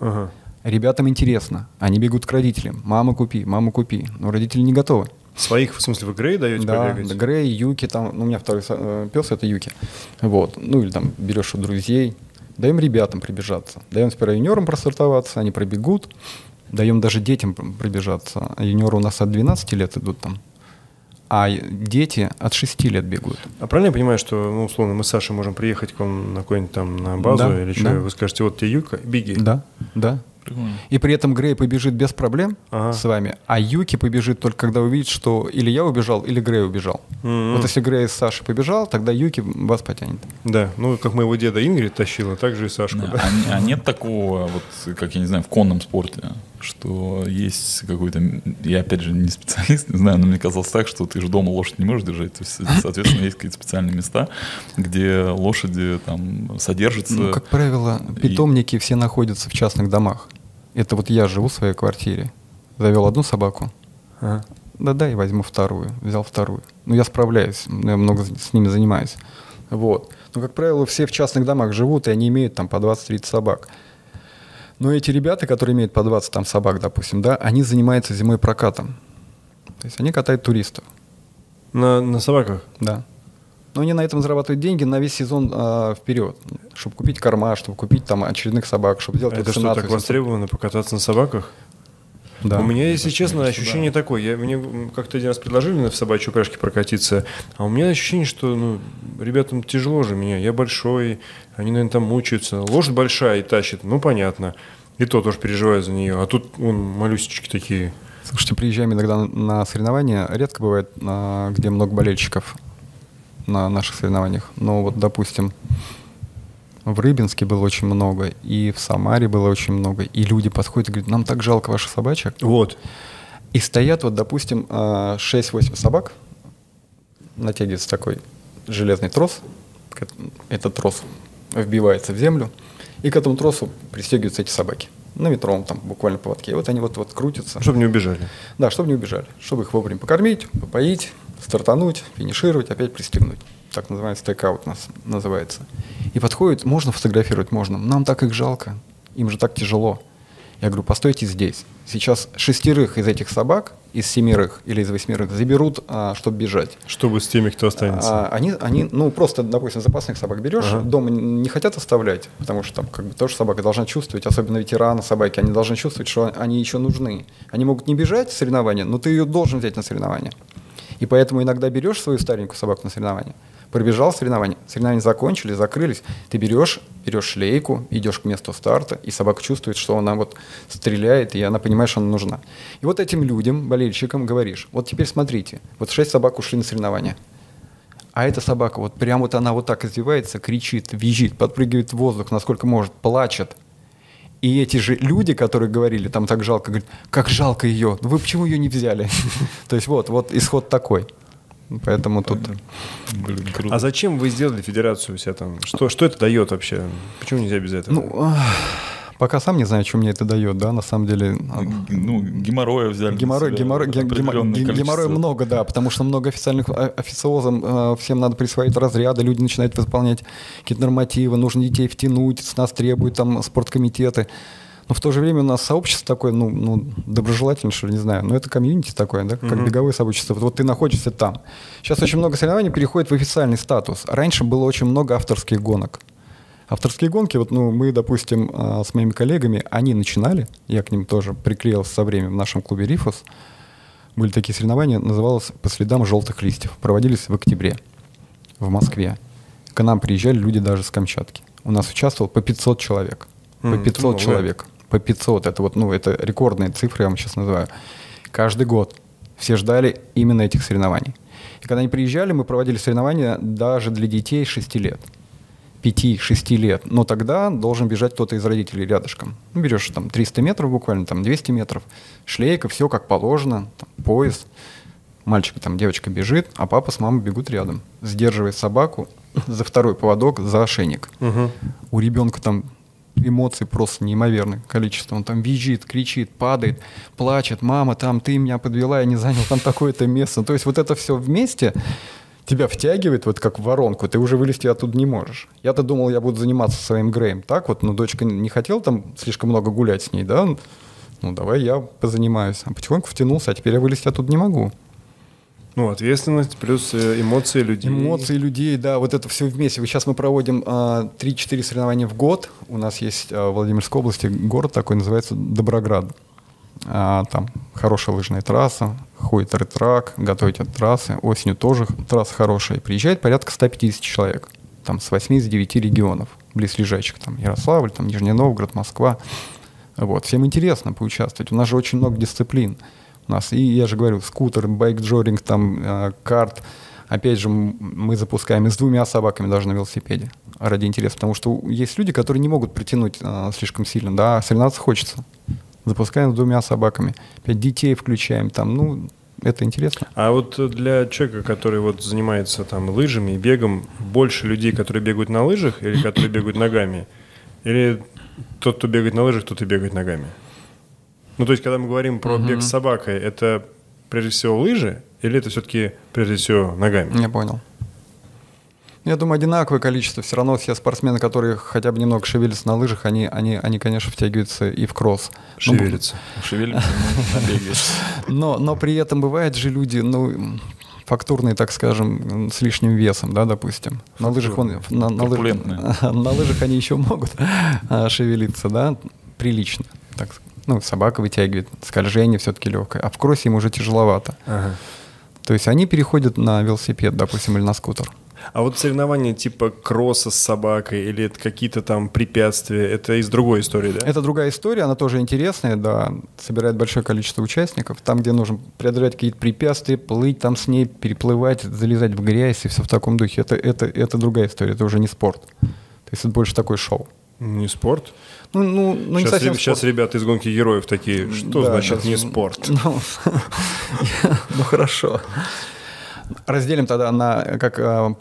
Ага. Ребятам интересно. Они бегут к родителям. Мама, купи, мама, купи. Но родители не готовы. Своих, в смысле, вы Грей даете Да, побегать? да, Грей, Юки, там, ну, у меня второй э, пес это Юки. Вот. Ну, или там берешь у друзей. Даем ребятам прибежаться. Даем сперва юниорам просортоваться, они пробегут. Даем даже детям пр- пробежаться. Юниоры у нас от 12 лет идут там. а дети от 6 лет бегут. А правильно я понимаю, что, ну, условно, мы с Сашей можем приехать к вам на какой-нибудь там на базу Да, или что, да. вы скажете, вот тебе Юка, беги. Да, да. Прикольно. И при этом Грей побежит без проблем Ага. с вами, а Юки побежит только когда увидит, что или я убежал, или Грей убежал. Мгм. Вот если Грей с Сашей побежал, тогда Юки вас потянет. Да, ну, как моего деда Ингрид тащила, так же и Сашку. Да, да. А, а нет такого, вот, как я не знаю, в конном спорте, что есть какой-то... Я, опять же, не специалист, не знаю, но мне казалось так, что ты же дома лошадь не можешь держать. То есть, соответственно, есть какие-то специальные места, где лошади там содержатся. Ну, как правило, и- питомники все находятся в частных домах. Это вот я живу в своей квартире, завел одну собаку, Ага. да-да, и возьму вторую, взял вторую. Ну, я справляюсь, я много с с ними занимаюсь. Вот. Но, как правило, все в частных домах живут, и они имеют там по 20-30 собак. Но эти ребята, которые имеют по 20 там собак, допустим, да, они занимаются зимой прокатом. То есть они катают туристов, На, на собаках? да. Но они на этом зарабатывают деньги на весь сезон а, вперед, чтобы купить корма, чтобы купить там очередных собак, чтобы сделать Это что, так востребовано покататься на собаках? Да. У меня, если честно, ощущение такое. Я, мне как-то один раз предложили в собачьей упряжке прокатиться, а у меня ощущение, что ну, ребятам тяжело же меня. Я большой, они, наверное, там мучаются. Лошадь большая и тащит, ну, понятно. И то тоже переживаю за нее. А тут вон, малюсечки такие. Слушайте, приезжаем иногда на- соревнования. Редко бывает, а, где много болельщиков на наших соревнованиях. Но вот, допустим, в Рыбинске было очень много, и в Самаре было очень много. И люди подходят и говорят, нам так жалко ваших собачек. Вот. И стоят, вот, допустим, а, 6-8 собак, натягивается такой железный трос, этот трос вбивается в землю, и к этому тросу пристегиваются эти собаки. На метровом там буквально поводке. И вот они вот, вот крутятся. Чтобы не убежали. Да, чтобы не убежали. Чтобы их вовремя покормить, попоить, стартануть, финишировать, опять пристегнуть. Так называемый стейкаут у нас называется. И подходит, можно фотографировать, можно. Нам так их жалко, им же так тяжело. Я говорю, постойте здесь. Сейчас шестерых из этих собак, из семерых или из восьмерых, заберут, а, чтобы бежать. Чтобы с теми, кто останется. А, они, они, ну, просто, допустим, запасных собак берешь, Ага. дома не не хотят оставлять, потому что там как бы тоже собака должна чувствовать, особенно ветераны собаки, они должны чувствовать, что они еще нужны. Они могут не бежать в соревнования, но ты ее должен взять на соревнования. И поэтому иногда берешь свою старенькую собаку на соревнования, пробежал соревнования, соревнования закончили, закрылись, ты берешь, берешь шлейку, идешь к месту старта, и собака чувствует, что она вот стреляет, и она понимает, что она нужна. И вот этим людям, болельщикам говоришь, вот теперь смотрите, вот шесть собак ушли на соревнования, а эта собака, вот прям вот она вот так извивается, кричит, визжит, подпрыгивает в воздух, насколько может, плачет. И эти же люди, которые говорили, там так жалко, говорят, как жалко ее, вы почему ее не взяли? То есть вот, вот исход такой. Поэтому тут... Блин, круто. А зачем вы сделали федерацию у себя там? Что, что это дает вообще? Почему нельзя без этого? Ну, пока сам не знаю, что мне это дает, да, на самом деле. а, ну, геморроя взяли. Геморрой, себя геморрой, геморроя много, да, потому что много официальных а, официозам, э, всем надо присвоить разряды, люди начинают выполнять какие-то нормативы, нужно детей втянуть, с нас требуют там спорткомитеты. Но в то же время у нас сообщество такое, ну, ну доброжелательное, что ли, не знаю, но это комьюнити такое, да, как беговое сообщество. Вот, вот ты находишься там. Сейчас очень много соревнований переходит в официальный статус. Раньше было очень много авторских гонок. Авторские гонки, вот ну, мы, допустим, а, с моими коллегами, они начинали, я к ним тоже приклеился со временем в нашем клубе «Рифус», были такие соревнования, называлось «По следам желтых листьев». Проводились в октябре в Москве. К нам приезжали люди даже с Камчатки. У нас участвовало по 500 человек. По М, это 500 много. человек. По 500. Это вот, ну, это рекордные цифры, я вам сейчас называю. Каждый год все ждали именно этих соревнований. И когда они приезжали, мы проводили соревнования даже для детей 6 лет. 5-6 лет. Но тогда должен бежать кто-то из родителей рядышком. Ну, берешь там 300 метров буквально, там 200 метров, шлейка, все как положено, там, пояс. Мальчик, там, девочка бежит, а папа с мамой бегут рядом, сдерживая собаку за второй поводок, за ошейник. Мгм. У ребенка там эмоций просто неимоверное количество. Он там визжит, кричит, падает, плачет. Мама, там ты меня подвела, я не занял там такое-то место. То есть вот это все вместе тебя втягивает вот как в воронку, ты уже вылезти оттуда не можешь. Я-то думал, я буду заниматься своим Греем. Так вот, но дочка не хотела там слишком много гулять с ней, да? Ну, давай я позанимаюсь. А потихоньку втянулся, а теперь я вылезти оттуда не могу. Ну, ответственность плюс э, эмоции людей. Эмоции людей, да, вот это все вместе. Вот Сейчас мы проводим а, 3-4 соревнования в год. У нас есть а, в Владимирской области город такой, называется Доброград. а, там хорошая лыжная трасса, ходит ретрак, готовить от трассы, осенью тоже трасса хорошая. Приезжает порядка 150 человек, там с 8 из 9 регионов, близлежащих, там Ярославль, там Нижний Новгород, Москва. Вот, всем интересно поучаствовать. У нас же очень много дисциплин. У нас, и я же говорю, скутер, байк-джоринг, там, э, карт. Опять же, мы запускаем и с двумя собаками даже на велосипеде ради интереса, потому что есть люди, которые не могут притянуть э, слишком сильно, да, а соревноваться хочется. Запускаем с двумя собаками, опять детей включаем, там, ну, это интересно. А вот для человека, который вот занимается там лыжами и бегом, больше людей, которые бегают на лыжах или которые бегают ногами? Или тот, кто бегает на лыжах, тот и бегает ногами? Ну, то есть, когда мы говорим про угу. бег с собакой, это прежде всего лыжи или это все-таки прежде всего ногами? Я понял. Я думаю, одинаковое количество. Все равно все спортсмены, которые хотя бы немного шевелятся на лыжах, они, они, они конечно, втягиваются и в кросс. Шевелятся. Ну, шевелятся, но, но при этом бывают же люди, ну, фактурные, так скажем, с лишним весом, да, допустим. На лыжах, он, на, на, лыжах, на лыжах они еще могут а, шевелиться, да, прилично. Так, ну, собака вытягивает, скольжение все-таки легкое, а в кроссе им уже тяжеловато. Ага. То есть они переходят на велосипед, допустим, или на скутер. А вот соревнования типа кросса с собакой или это какие-то там препятствия, это из другой истории, да? Это другая история, она тоже интересная, да, собирает большое количество участников. Там, где нужно преодолевать какие-то препятствия, плыть там с ней, переплывать, залезать в грязь и все в таком духе, это, это, это другая история, это уже не спорт. То есть это больше такой шоу. Не спорт? Ну, ну, ну сейчас, не совсем сейчас спорт. ребята из гонки героев такие, что да, значит не спорт? Ну, ну хорошо. Разделим тогда на как э,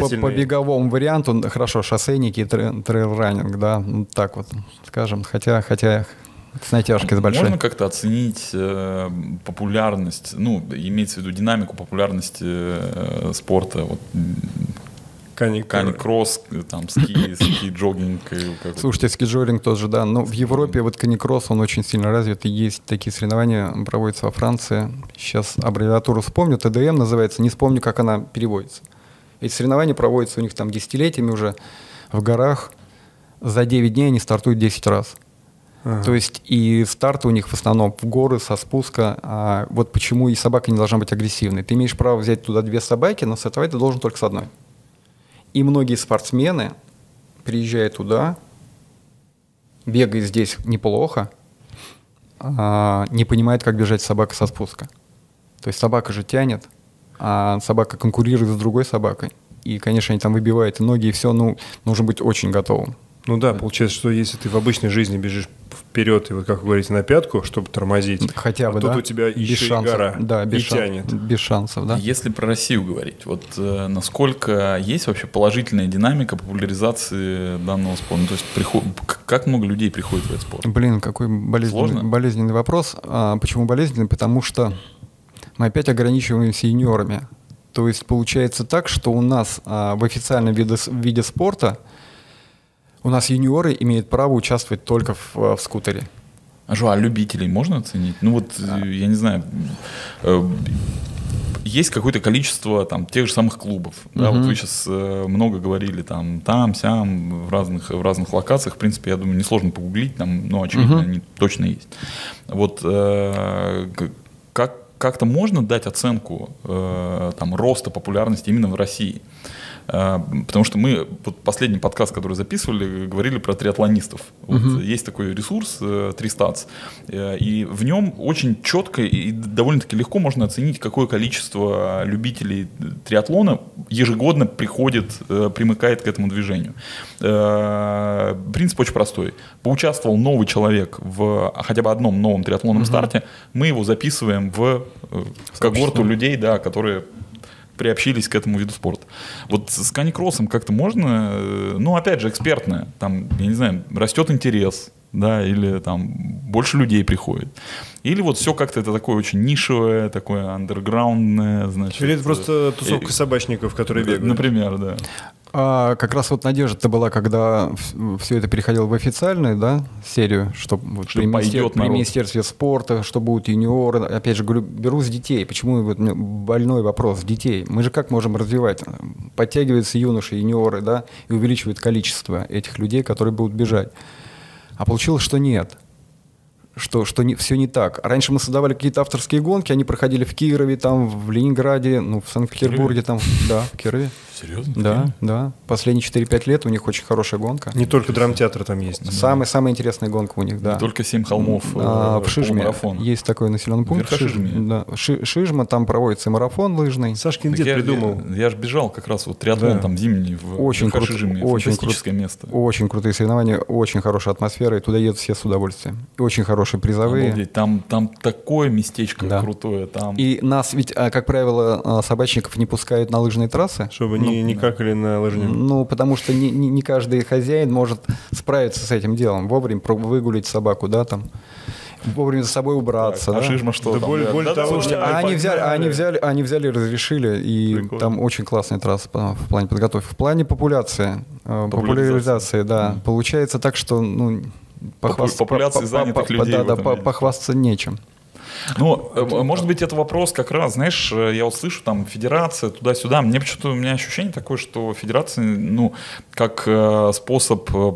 по, по беговому варианту, хорошо, шоссейники и трейл-раннинг, да, ну, так вот, скажем, хотя, хотя с натяжкой с большой. Можно как-то оценить э, популярность, ну, имеется в виду динамику популярности э, спорта, вот, Кани-кросс, там, ски, ски-джогинг. Слушайте, ски-джогинг тоже, да. Но в Европе вот кани-кросс, он очень сильно развит. И есть такие соревнования, проводятся во Франции. Сейчас аббревиатуру вспомню, ТДМ называется, не вспомню, как она переводится. Эти соревнования проводятся у них там десятилетиями уже в горах. За 9 дней они стартуют 10 раз. Ага. То есть и старты у них в основном в горы, со спуска. А вот почему и собака не должна быть агрессивной. Ты имеешь право взять туда две собаки, но стартовать ты должен только с одной. И многие спортсмены, приезжая туда, бегает здесь неплохо, а, не понимает, как бежать собака со спуска. То есть собака же тянет, а собака конкурирует с другой собакой. И, конечно, они там выбивают ноги, и все, ну, нужно быть очень готовым. Ну да, получается, что если ты в обычной жизни бежишь вперед и вот как вы говорите на пятку, чтобы тормозить, хотя бы, а тут да? у тебя без еще шансов, и гора да, без и шан... тянет. Без шансов, да. Если про Россию говорить, вот э, насколько есть вообще положительная динамика популяризации данного спорта? Ну, то есть приход... как много людей приходит в этот спорт? Блин, какой болезненный, болезненный вопрос. А, почему болезненный? Потому что мы опять ограничиваемся юниорами. То есть получается так, что у нас а, в официальном виде, виде спорта у нас юниоры имеют право участвовать только в, в скутере. А что, а любителей можно оценить? Ну вот, да. я не знаю, э, есть какое-то количество там тех же самых клубов. Uh-huh. Да, вот вы сейчас э, много говорили там, там, сям, в разных, в разных локациях. В принципе, я думаю, несложно погуглить, там, ну, очевидно, uh-huh. они точно есть. Вот э, как, как-то можно дать оценку э, там, роста популярности именно в России? А, потому что мы, вот последний подкаст, который записывали, говорили про триатлонистов. Вот угу. Есть такой ресурс э, Тристатс, э, и в нем очень четко и довольно-таки легко можно оценить, какое количество любителей триатлона ежегодно приходит, э, примыкает к этому движению. Принцип очень простой. Поучаствовал новый человек в хотя бы одном новом триатлонном угу. старте, мы его записываем в когорту людей, да, которые приобщились к этому виду спорта. Вот с каникроссом как-то можно, э, ну, опять же, экспертное, там, я не знаю, растет интерес, да, или там больше людей приходит. Или вот все как-то это такое очень нишевое, такое андерграундное, значит. Или это просто тусовка и, собачников, которые бегают. Например, да. А, как раз вот надежда-то была, когда все это переходило в официальную да, серию, что, вот что при, министер... при Министерстве спорта, что будут юниоры. Опять же, говорю, беру с детей. Почему вот больной вопрос детей? Мы же как можем развивать? Подтягиваются юноши, юниоры, да, и увеличивают количество этих людей, которые будут бежать. А получилось, что нет. Что, что не, все не так. Раньше мы создавали какие-то авторские гонки, они проходили в Кирове, там, в Ленинграде, ну, в Санкт-Петербурге, там, да, в Кирове. Серьезно? Да, да. Последние 4-5 лет у них очень хорошая гонка. Не только драмтеатр там есть. Самая, самая интересная гонка у них, да. Не только семь холмов, А, э, в Шижме есть такой населенный пункт. Верхошижме. Шиж- Да. Ши- Шижма, там проводится марафон лыжный. Сашкин дед я, придумал. Я, я же бежал как раз вот триатлон Да. там зимний в Очень круто, Верхошижме. очень Фантастическое крут- место. Очень крутые соревнования, очень хорошая атмосфера, и туда едут все с удовольствием. Очень хорошие призовые. Обалдеть, Там, там такое местечко Да. крутое. Там... И нас ведь, а, как правило, а, собачников не пускают на лыжные трассы. Чтобы не, не какали на лыжне. Ну, потому что не, не- не каждый хозяин может справиться с этим делом, вовремя выгулить собаку, да, там, вовремя за собой убраться. а да. Шижма что Да там? более- Да, более да, того, слушайте, А они взяли, они взяли, они взяли, и разрешили, и Прикольно. там очень классная трасса в плане подготовки. В плане популяции, э, Популяризации. популяризации, да, получается так, что ну похвастаться, популяции по- по- занятых людей да, да, по- похвастаться нечем. Ну, э, может быть, это вопрос как раз, знаешь, э, я вот слышу там федерация туда-сюда. Мне почему-то у меня ощущение такое, что федерация, ну, как э, способ э,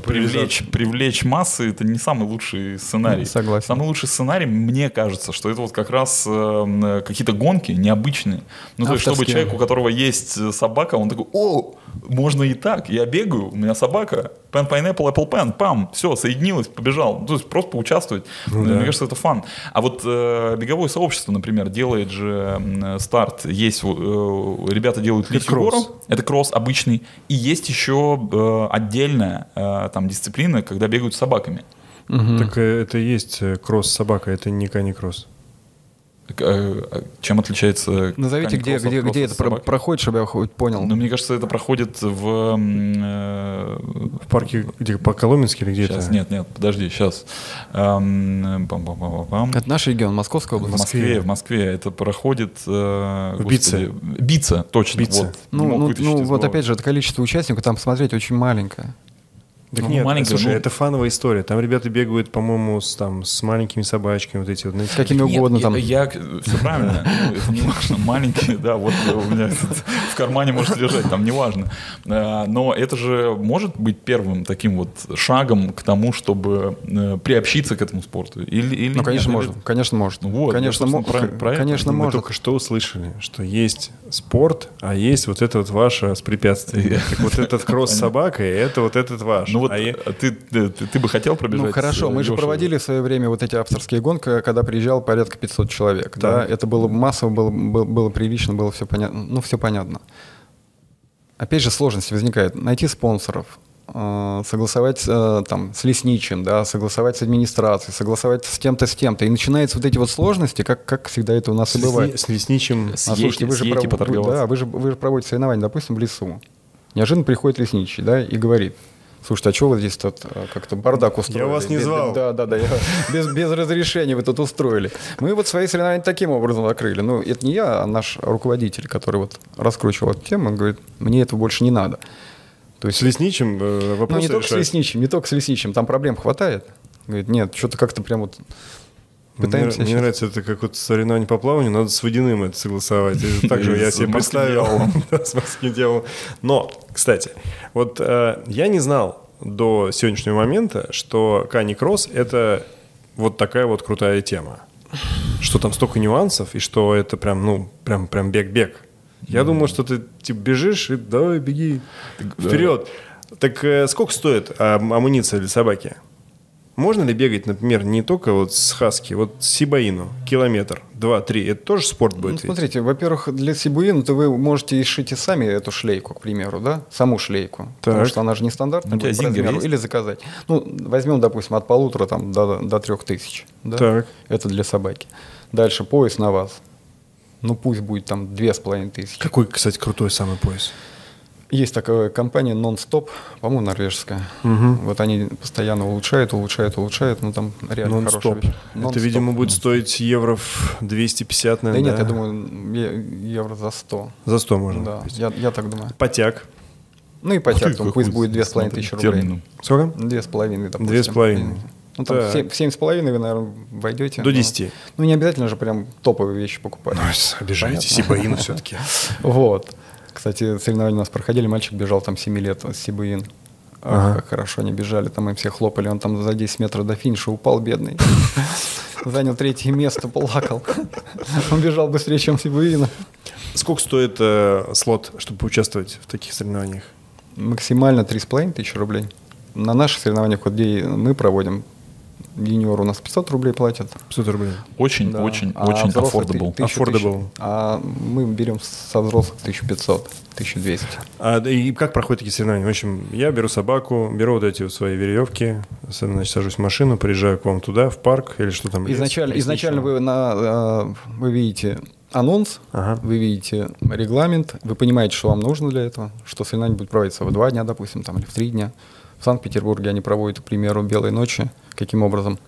привлечь, привлечь массы, это не самый лучший сценарий. Согласен. Самый лучший сценарий, мне кажется, что это вот как раз э, какие-то гонки необычные. Ну, то есть, чтобы человек, у которого есть собака, он такой, о, можно и так, я бегаю, у меня собака, pen, pineapple, apple pen, пам, все, соединилось, побежал. Ну, То есть просто поучаствовать. Мне кажется, это фан. А вот э, беговое сообщество, например, делает же м, старт. Есть э, ребята делают Лисью кросс. гору, это кросс обычный. И есть еще э, отдельная э, там дисциплина, когда бегают с собаками. Так э, это и есть э, кросс-собака, это не кани-кросс. Так, э, Чем отличается Назовите, где, где, где это про- собакой? проходит, чтобы я хоть понял. Ну, мне кажется, это проходит в... э, В парке, где, по Коломенске или где Сейчас, это? нет, нет, подожди, сейчас. Эм. Это наш регион, Московская В область. Москве, в Москве это проходит... э, В Бице. Бица, точно. Бице. Вот, Ну, ну, ну вот опять же, это количество участников, там посмотреть очень маленькое. Так Ну, нет, маленькая, слушай, ну- это фановая история. Там ребята бегают, по-моему, с, там, с маленькими собачками, вот эти вот. знаете, Какими Нет, угодно я- там. Я, все правильно, ну, это не важно, маленькие, да, вот у меня в кармане может лежать, там не важно. А, Но это же может быть первым таким вот шагом к тому, чтобы э, приобщиться к этому спорту? Или, или Ну, конечно, нет? Можно. Конечно, может. Ну вот, конечно, мо- про- про это. конечно, Мы может. только что услышали, что есть спорт, а есть вот это вот ваше с препятствием. Так вот этот кросс с собакой, это вот этот ваш. Ну вот А я- а ты, ты, ты- ты бы хотел пробежать? Ну хорошо, э, мы же Лешей? проводили в свое время вот эти авторские гонки, когда приезжал порядка 500 человек. Да, Так. это было массово, было, было, было прилично, было все понятно. Ну, все понятно. Опять же, сложность возникает. Найти спонсоров, э, согласовать э, там с лесничим, да, согласовать с администрацией, согласовать с тем-то, с тем-то. И начинаются вот эти вот сложности, как, как всегда это у нас с, и бывает. с лесничим... С А слушайте, вы же, пров- да, вы, же, вы же проводите соревнования, допустим, в лесу. Неожиданно приходит лесничий, да, и говорит, слушайте, а что вы здесь тут э, как-то бардак устроили? вас не Без- звал. Да, да, да, я- без, без разрешения вы тут устроили. Мы вот свои соревнования таким образом закрыли. Ну, это не я, а наш руководитель, который вот раскручивал эту тему, он говорит, мне этого больше не надо. То есть, С лесничим э, ну, вопросы не только с решать. лесничим, не только с лесничим, там проблем хватает. Говорит, нет, что-то как-то прям вот пытаемся мне, мне нравится, это как вот соревнование по плаванию, надо с водяным это согласовать. И Так же И я себе представил. С морским дьяволом. Но, кстати, вот э, я не знал до сегодняшнего момента, что Кани Кросс — это вот такая вот крутая тема. Что там столько нюансов, и что это прям, ну, прям, прям бег-бег. Я думал, что ты типа бежишь и давай беги вперед. Так э, сколько стоит а, амуниция для собаки? Можно ли бегать, например, не только вот с хаски, вот с сибаину, километр, два, три, это тоже спорт Ну, будет? ведь? смотрите, во-первых, для сибуина то вы можете и сшить и сами эту шлейку, к примеру, да, саму шлейку, потому Так. что она же не стандартная У тебя будет по размеру, есть? или заказать. Ну, возьмем, допустим, от полутора там до, до трех тысяч, да? Так. это для собаки. Дальше пояс на вас, ну пусть будет там две с половиной тысячи. Какой, кстати, крутой самый пояс? Есть такая компания Non-Stop, по-моему, норвежская. Вот они постоянно улучшают, улучшают, улучшают, ну там реально хорошая Нон-стоп. вещь. Это, Non-Stop. видимо, будет стоить евро в 250, Да наверное. нет, я думаю, евро за 100. За 100 можно Да, купить. я, я так думаю. Потяг. Ну и потяг, там, пусть будет две с половиной смотри, тысячи рублей. Сколько? Две с половиной, допустим. Две с половиной. Ну, там семь с половиной вы, наверное, войдете. До Ну, 10. Ну, не обязательно же прям топовые вещи покупать. Обижаете Сибаину все-таки. Вот. Кстати, соревнования у нас проходили, мальчик бежал там 7 лет Сибуин. Ах, как хорошо они бежали, там им все хлопали, он там за 10 метров до финиша упал, бедный. Занял третье место, плакал. Он бежал быстрее, чем Сибуина. Сколько стоит э, слот, чтобы поучаствовать в таких соревнованиях? Максимально 3,5 тысячи рублей. На наших соревнованиях, вот где мы проводим, юниор у нас 500 рублей платят. 500 рублей. Очень, Да. очень, А очень affordable. ты- тысячу, Affordable. тысячу. А мы берем со взрослых 1500, 1200. А, и как проходят такие соревнования? В общем, я беру собаку, беру вот эти вот свои веревки, значит, сажусь в машину, приезжаю к вам туда, в парк или что там? Изначально, изначально вы, на, э, вы видите анонс, Ага. вы видите регламент, вы понимаете, что вам нужно для этого, что соревнование будет проводиться в два дня, допустим, там, или в три дня. В Санкт-Петербурге они проводят, к примеру, белые ночи. Каким образом?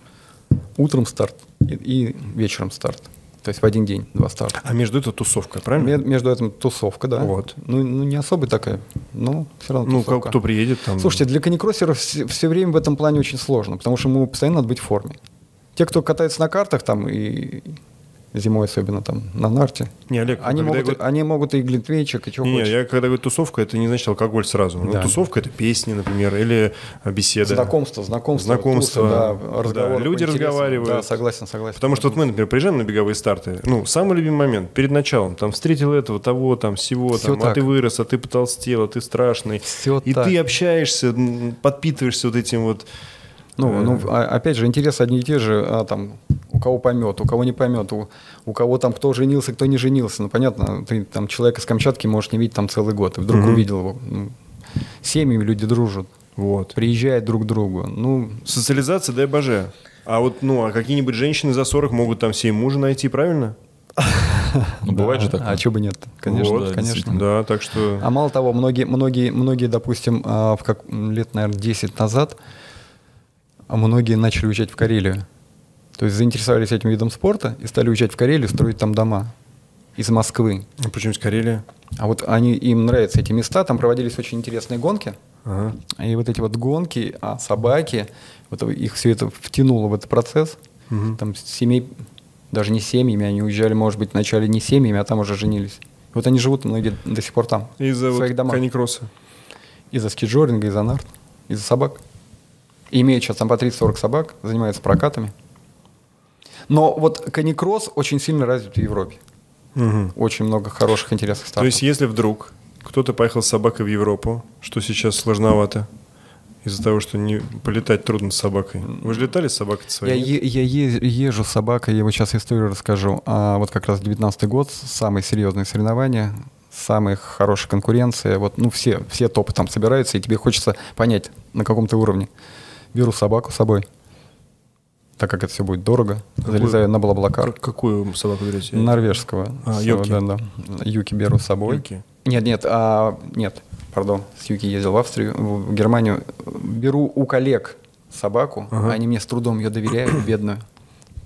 Утром старт и, и вечером старт. То есть в один день два старта. А между это тусовка, правильно? Ме- Между этим тусовка, да. Вот. Ну, ну, не особо такая, но все равно Ну, тусовка. как, кто приедет там? Слушайте, для каникроссеров все, время в этом плане очень сложно, потому что ему постоянно надо быть в форме. Те, кто катается на картах там и зимой особенно там на нарте, Не, Олег, они, могут, говорю- они могут и глинтвейчик, и что Не, хочешь. я когда говорю тусовка, это не значит алкоголь сразу. Ну, Да. тусовка это песни, например, или э, беседа. Знакомство, знакомство, Знакомство, тусы, да, да, разговоры люди разговаривают. Да, согласен, согласен. Потому что вот мы, например, приезжаем на беговые старты. Ну, самый любимый момент перед началом. Там встретил этого, того, там всего, Всё там, а так. ты вырос, а ты потолстел, а ты страшный. Всё И так. ты общаешься, подпитываешься вот этим вот. Ну, Э. ну, а- опять же, интересы одни и те же, а, там, у кого поймет, у кого не поймет, у, у кого там кто женился, кто не женился. Ну, понятно, ты там человека с Камчатки можешь не видеть там целый год, и вдруг Мгм. увидел его. Ну, семьями люди дружат, Вот. приезжают друг к другу. Ну, Социализация, дай боже. А вот, ну, а какие-нибудь женщины за 40 могут там себе мужа найти, правильно? Ну, бывает же такое. а чего бы нет? Конечно, Вот, конечно. Да, так что... А мало того, многие, многие, многие, допустим, а, в как, лет, наверное, 10 назад, а многие начали уезжать в Карелию. То есть заинтересовались этим видом спорта и стали уезжать в Карелию, строить там дома из Москвы. А Почему из Карелия? А вот они, им нравятся эти места, там проводились очень интересные гонки. Ага. И вот эти вот гонки, а собаки, вот их все это втянуло в этот процесс. Мгм. Там семей, даже не семьями, они уезжали, может быть, вначале не семьями, а там уже женились. Вот они живут многие до сих пор там, Из-за вот своих домах. Из-за скиджоринга, из-за нарт, из-за собак. И имеют сейчас там по 30-40 собак, занимаются прокатами. Но вот каникросс очень сильно развит в Европе. Мгм. Очень много хороших, интересных стартов. То есть, если вдруг кто-то поехал с собакой в Европу, что сейчас сложновато, из-за того, что не полетать трудно с собакой. Вы же летали с собакой Я, своей? е- я е- езжу с собакой, я вот сейчас историю расскажу. А вот как раз 19 год, самые серьезные соревнования, самая хорошая конкуренция. Вот, ну, все, все топы там собираются, и тебе хочется понять, на каком ты уровне. Беру собаку с собой, так как это все будет дорого. Какую? Залезаю на Блаблакар. Как- Какую собаку берете? Норвежского. А, Юки. Да, да. Юки беру с собой. Юки. Нет, нет, а, нет, пардон, с Юки ездил в Австрию, в в Германию. Беру у коллег собаку, Ага. они мне с трудом ее доверяют, бедную.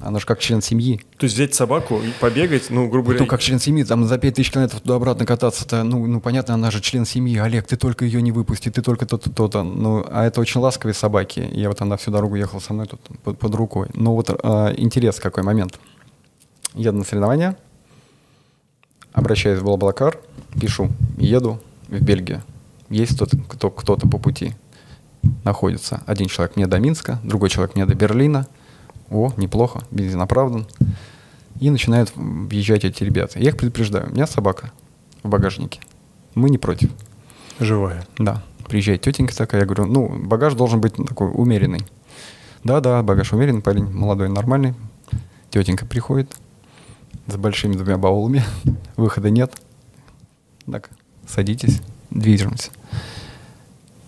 Она же как член семьи. То есть взять собаку и побегать, ну, грубо говоря, Ну, как член семьи, там за 5000 километров туда-обратно кататься-то, ну, ну, понятно, она же член семьи. Олег, ты только ее не выпусти, ты только то-то, то-то. Ну, а это очень ласковые собаки. Я вот она всю дорогу ехала со мной тут под, под рукой. Но вот а, интерес какой момент. Еду на соревнования, обращаюсь в Блаблакар, пишу, еду в Бельгию. Есть кто-то, кто, кто-то по пути находится. Один человек мне до Минска, другой человек мне до Берлина. О, неплохо, бензин оправдан. И начинают въезжать эти ребята. Я их предупреждаю. У меня собака в багажнике. Мы не против. живая. Да. Приезжает тетенька такая, я говорю, ну, багаж должен быть такой умеренный. Да-да, багаж умеренный, парень молодой, нормальный. Тетенька приходит с большими двумя баулами, выхода нет. Так, садитесь, движемся.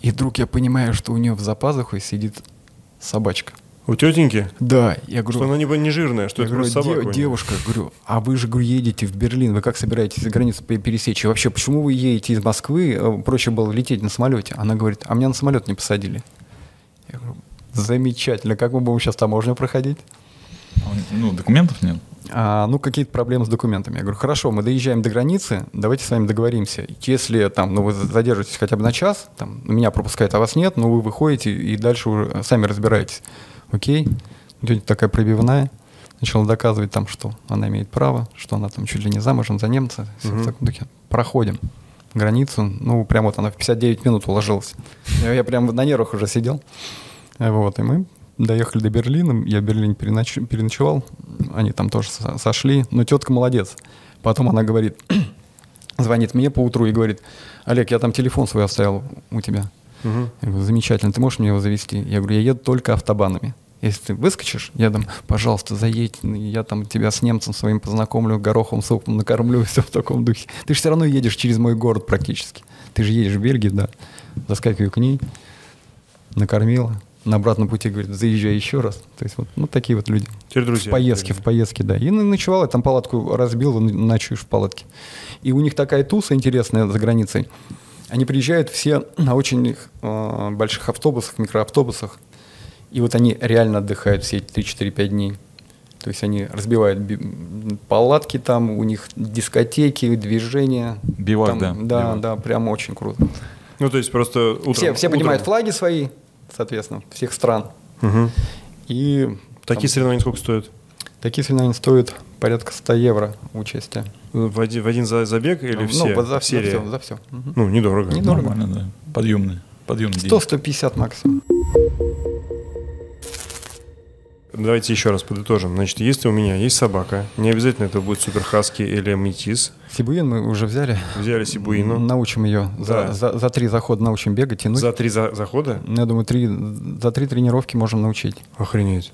И вдруг я понимаю, что у нее в запазухе сидит собачка. У тетеньки? Да, я говорю, Что она не, не жирная, что я это говорю, просто собака. «Де- у неё». девушка, говорю, а вы же говорю, едете в Берлин, вы как собираетесь границу пе- пересечь? И вообще, почему вы едете из Москвы? Э, Проще было лететь на самолете. Она говорит, а меня на самолет не посадили. Я говорю, замечательно, как мы будем сейчас таможню проходить? Ну, документов нет. А, ну, какие-то проблемы с документами. Я говорю, хорошо, мы доезжаем до границы, давайте с вами договоримся. Если там, ну, вы задержитесь хотя бы на час, там, меня пропускают, а вас нет, ну, вы выходите и дальше уже сами разбираетесь. Окей. Тетя такая пробивная, начала доказывать там, что она имеет право, что она там чуть ли не замужем за немца. Всё в таком духе. Проходим. границу. Ну, прям вот она в 59 минут уложилась. Я, я прям на нервах уже сидел. Вот, и мы доехали до Берлина. Я в Берлине переноч... переночевал. Они там тоже со- сошли. Но тетка молодец. Потом она говорит, звонит мне по утру и говорит, Олег, я там телефон свой оставил у тебя. Я говорю, замечательно, ты можешь мне его завести? Я говорю, я еду только автобанами. Если ты выскочишь, я там, пожалуйста, заедь, я там тебя с немцем своим познакомлю, горохом, супом накормлю, все в таком духе. Ты же все равно едешь через мой город практически. Ты же едешь в Бельгию, да. Заскакиваю к ней, накормила. На обратном пути говорит, заезжай еще раз. То есть вот ну, такие вот люди. Теперь друзья. В поездке, в поездке, да. И ночевал, я там палатку разбил, ночуешь в палатке. И у них такая туса интересная за границей. Они приезжают все на очень э, больших автобусах, микроавтобусах. И вот они реально отдыхают все эти 3-4-5 дней. То есть они разбивают палатки там, у них дискотеки, движения. Бивак, Там, да, Да, бивак. да, прям очень круто. Ну, то есть просто утром... все все утром- поднимают флаги свои, соответственно, всех стран. Мгм. И Такие соревнования сколько стоят? Такие соревнования стоят порядка 100 евро участие. В один, в один за- забег или ну, все? вот за, в серии? все, за все. Ну, недорого. Недорого. Нормально, да. Подъемный. Подъемный день. 100-150 максимум. Давайте еще раз подытожим. Значит, если у меня есть собака, не обязательно это будет супер хаски или метис. Сибуин мы уже взяли. Взяли сибуину Научим ее. Да. За, за, за три захода научим бегать, тянуть. за три за- захода. Ну, Я думаю, три, за три тренировки можем научить. Охренеть.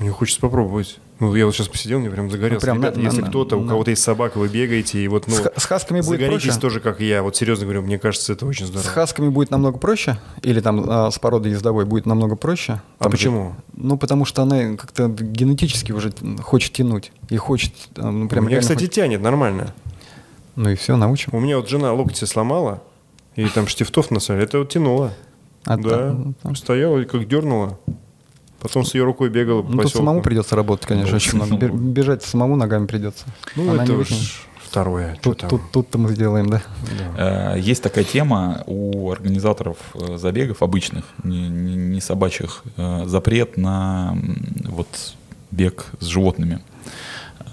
Мне хочется попробовать. Ну, я вот сейчас посидел, мне прям загорелся. Ну, прям Ребята, на- если на- кто-то, у на- кого-то есть собака, вы бегаете, и вот, ну, С с хасками будет загоритесь проще? тоже, как я. Вот серьезно говорю, мне кажется, это очень С здорово. хасками будет намного проще, или там а, с породой ездовой будет намного проще. А Там почему? ну, потому что она как-то генетически уже хочет тянуть. И хочет, а, ну, прям Меня, реально кстати, хочет. тянет нормально. Ну и все, научим. У меня вот жена локти сломала, и там штифтов насали. Это вот тянуло. А да. там- там- Стояла и как дернула. Потом с ее рукой бегала по Ну, тут самому придется работать, конечно, Да, очень много. Бежать самому ногами придется. Ну, Она это не уж второе. Тут, тут, тут-то мы сделаем, да. Э, Есть такая тема у организаторов э, забегов обычных, не, не- не собачьих, э, запрет на вот бег с животными.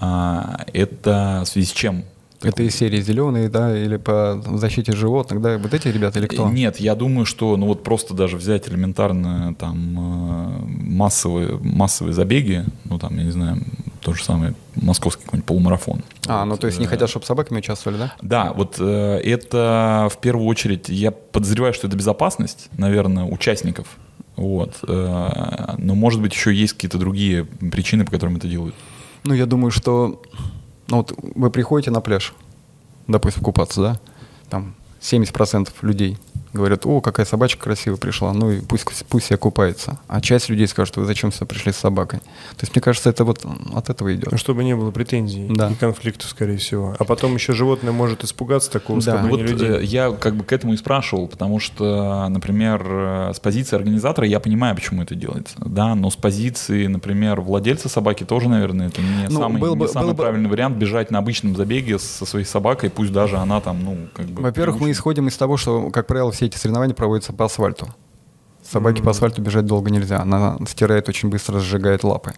А, Это в связи с чем? Это из серии зеленые, да, или по защите животных, да, вот эти ребята или кто? Нет, я думаю, что ну вот просто даже взять элементарно там э, массовые, массовые забеги, ну там, я не знаю, то же самое, московский какой-нибудь полумарафон. А, ну Вот, то есть не э, хотят, чтобы собаками участвовали, да? Да, вот э, это в первую очередь, я подозреваю, что это безопасность, наверное, участников. Вот. э, но, может быть, еще есть какие-то другие причины, по которым это делают. Ну, я думаю, что ну, вот вы приходите на пляж, допустим, купаться, да, там 70% людей говорят, о, какая собачка красивая пришла, ну и пусть, пусть себе купается. А часть людей скажет, вы зачем сюда пришли с собакой? То есть, мне кажется, это вот от этого идет. Ну, чтобы не было претензий Да. и конфликтов, скорее всего. А потом еще животное может испугаться такого Да. Вот людей. э, я как бы к этому и спрашивал, потому что, например, э, с позиции организатора я понимаю, почему это делается, да, но с позиции, например, владельца собаки тоже, наверное, это не Ну, самый, было не бы- самый было бы- правильный вариант бежать на обычном забеге со своей собакой, пусть даже она там, ну, как бы... Во-первых, мы исходим из того, что, как правило, все эти соревнования проводятся по асфальту. Собаке по асфальту бежать долго нельзя. Она стирает очень быстро, сжигает лапы.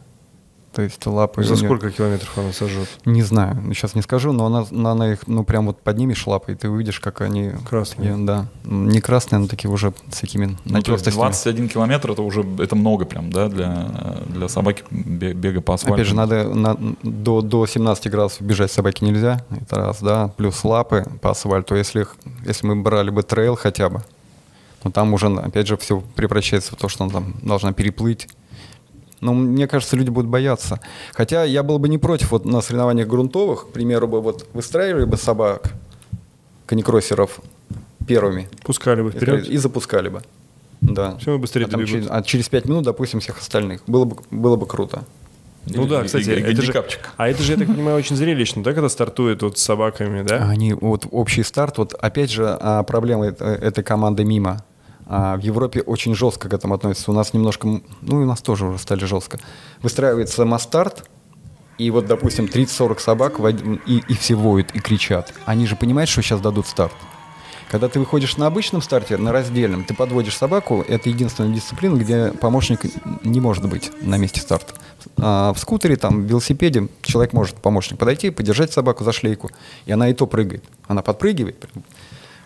То есть лапы... За сколько километров она сожжет? Не знаю, сейчас не скажу, но она, но она их, ну, прям вот поднимешь лапы, и ты увидишь, как они... Красные. такие, да. Не красные, но такие уже с такими Ну, то есть натертостями. 21 километр это уже это много прям, да, для, для собаки бе- бега по асфальту. Опять же, надо на- до, до 17 градусов бежать собаке нельзя, это раз, да, плюс лапы по асфальту. Если, их- если мы брали бы трейл хотя бы, то там уже, опять же, все превращается в то, что она там должна переплыть. Но мне кажется, люди будут бояться. Хотя я был бы не против вот на соревнованиях грунтовых, к примеру, бы вот выстраивали бы собак, каникроссеров первыми Пускали бы вперед. и запускали бы. Да. Все быстрее а, там через, а через 5 минут, допустим, всех остальных. Было бы, было бы круто. Ну Или- да, кстати, или это же, гандикапчик. а это же, я так понимаю, очень зрелищно, да, когда стартует вот с собаками, да? Они вот общий старт, вот опять же а, проблема эт- этой команды мимо. А в Европе очень жестко к этому относятся. У нас немножко, ну и у нас тоже уже стали жестко. Выстраивается масс-старт, и вот, допустим, 30-40 собак и, и все воют, и кричат. Они же понимают, что сейчас дадут старт. Когда ты выходишь на обычном старте, на раздельном, ты подводишь собаку, это единственная дисциплина, где помощник не может быть на месте старта. А в скутере, там, в велосипеде человек может, помощник, подойти, подержать собаку за шлейку, и она и то прыгает. Она подпрыгивает,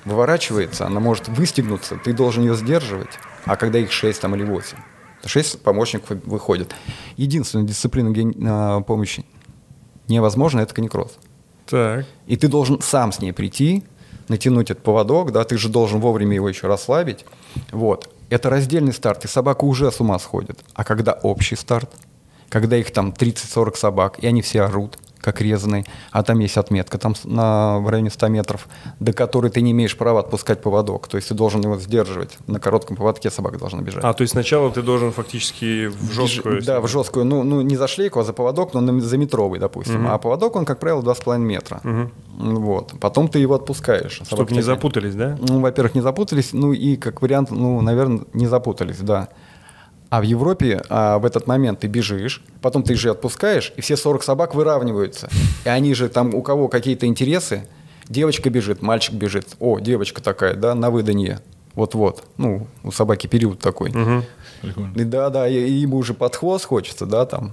выворачивается, она может выстегнуться, ты должен ее сдерживать. А когда их 6 там, или 8, 6 помощников выходит. Единственная дисциплина где а, помощи невозможно, это каникроз. Так. И ты должен сам с ней прийти, натянуть этот поводок, да, ты же должен вовремя его еще расслабить. Вот. Это раздельный старт, и собака уже с ума сходит. А когда общий старт, когда их там 30-40 собак, и они все орут, как резанный, а там есть отметка там на, в районе 100 метров, до которой ты не имеешь права отпускать поводок. То есть ты должен его сдерживать. На коротком поводке собака должна бежать. А, то есть сначала ты должен фактически в жесткую... Да, в жесткую. Ну, ну не за шлейку, а за поводок, но за метровый, допустим. Угу. А поводок, он, как правило, 2,5 метра. Угу. Вот. Потом ты его отпускаешь. Чтобы не запутались, да? Ну, во-первых, не запутались. Ну, и как вариант, ну, наверное, не запутались, да. А в Европе а, в этот момент ты бежишь, потом ты же отпускаешь, и все 40 собак выравниваются. И они же там, у кого какие-то интересы, девочка бежит, мальчик бежит. О, девочка такая, да, на выданье. Вот-вот. Ну, у собаки период такой. Угу. И да, да, и, и ему уже под хвост хочется, да, там,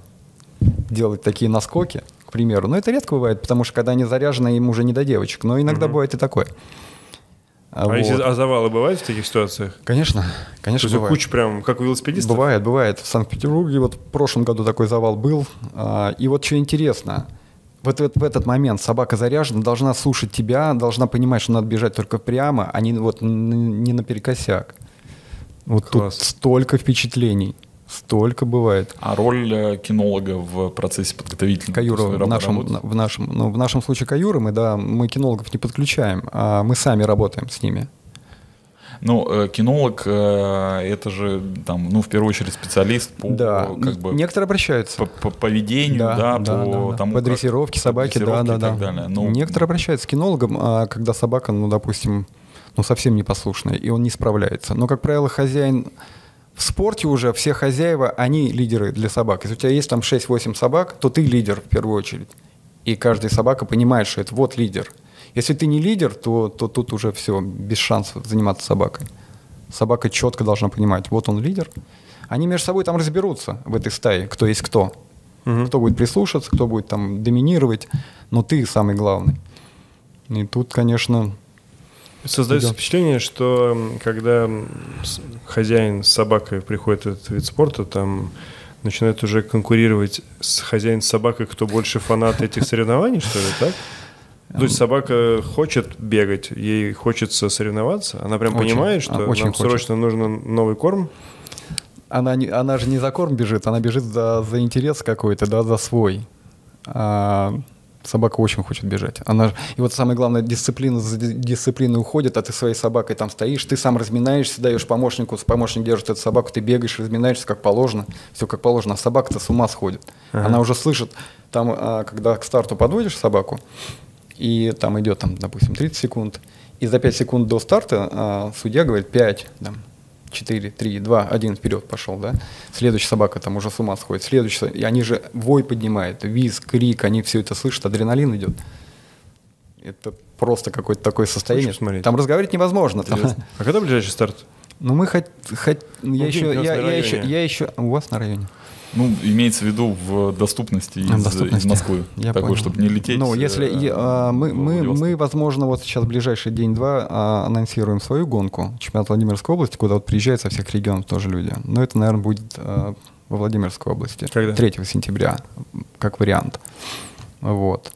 делать такие наскоки, к примеру. Но это редко бывает, потому что когда они заряжены, им уже не до девочек. Но иногда угу. бывает и такое. А, вот. если, а завалы бывают в таких ситуациях? Конечно, конечно То есть куча прям, как у велосипедистов? Бывает, бывает. В Санкт-Петербурге вот в прошлом году такой завал был. А, и вот что интересно, вот, вот в этот момент собака заряжена, должна слушать тебя, должна понимать, что надо бежать только прямо, а не, вот, не наперекосяк. Вот Класс. тут столько впечатлений. Столько бывает. А роль э, кинолога в процессе подготовительного? Каюра в нашем, в, нашем, ну, в нашем случае каюры мы, да, мы кинологов не подключаем, а мы сами работаем с ними. Ну, э, кинолог э, это же там, ну, в первую очередь специалист по да. как бы некоторые обращаются по, по поведению, да, да, да по да, тому, по дрессировке как, собаки, да, да, да. Далее. Ну, некоторые обращаются к кинологам, а когда собака, ну, допустим, ну, совсем непослушная, и он не справляется. Но, как правило, хозяин в спорте уже все хозяева, они лидеры для собак. Если у тебя есть там 6-8 собак, то ты лидер в первую очередь. И каждая собака понимает, что это вот лидер. Если ты не лидер, то, то тут уже все, без шансов заниматься собакой. Собака четко должна понимать, вот он лидер. Они между собой там разберутся в этой стае, кто есть кто. Угу. Кто будет прислушаться, кто будет там доминировать, но ты самый главный. И тут, конечно, Создается впечатление, что когда хозяин с собакой приходит в этот вид спорта, там начинает уже конкурировать с хозяином с собакой, кто больше фанат этих соревнований, что ли, так? То есть собака хочет бегать, ей хочется соревноваться, она прям очень, понимает, что очень нам хочет. срочно нужен новый корм. Она, не, она же не за корм бежит, она бежит за, за интерес какой-то, да, за свой. А, Собака очень хочет бежать. Она, и вот самое главное, дисциплина за дисциплиной уходит, а ты своей собакой там стоишь, ты сам разминаешься, даешь помощнику, помощник держит эту собаку, ты бегаешь, разминаешься как положено, все как положено, а собака-то с ума сходит. Ага. Она уже слышит, там, а, когда к старту подводишь собаку, и там идет, там, допустим, 30 секунд, и за 5 секунд до старта а, судья говорит 5, там, 4, 3, 2, 1 вперед пошел, да? Следующая собака там уже с ума сходит. Следующая, и они же вой поднимают, визг, крик, они все это слышат, адреналин идет. Это просто какое-то такое состояние. Смотреть. Там разговаривать невозможно. Там... А когда ближайший старт? Ну, мы хоть... хоть ну, я, еще, я, я, еще, я еще... У вас на районе? Ну, имеется в виду в доступности из, доступности. из Москвы. Я такой, понял. чтобы не лететь. Ну, если э, а, мы, мы, мы, возможно, вот сейчас ближайший день-два а, анонсируем свою гонку, чемпионат Владимирской области, куда вот приезжают со всех регионов тоже люди. Но это, наверное, будет а, во Владимирской области. Когда? 3 сентября, как вариант. Вот.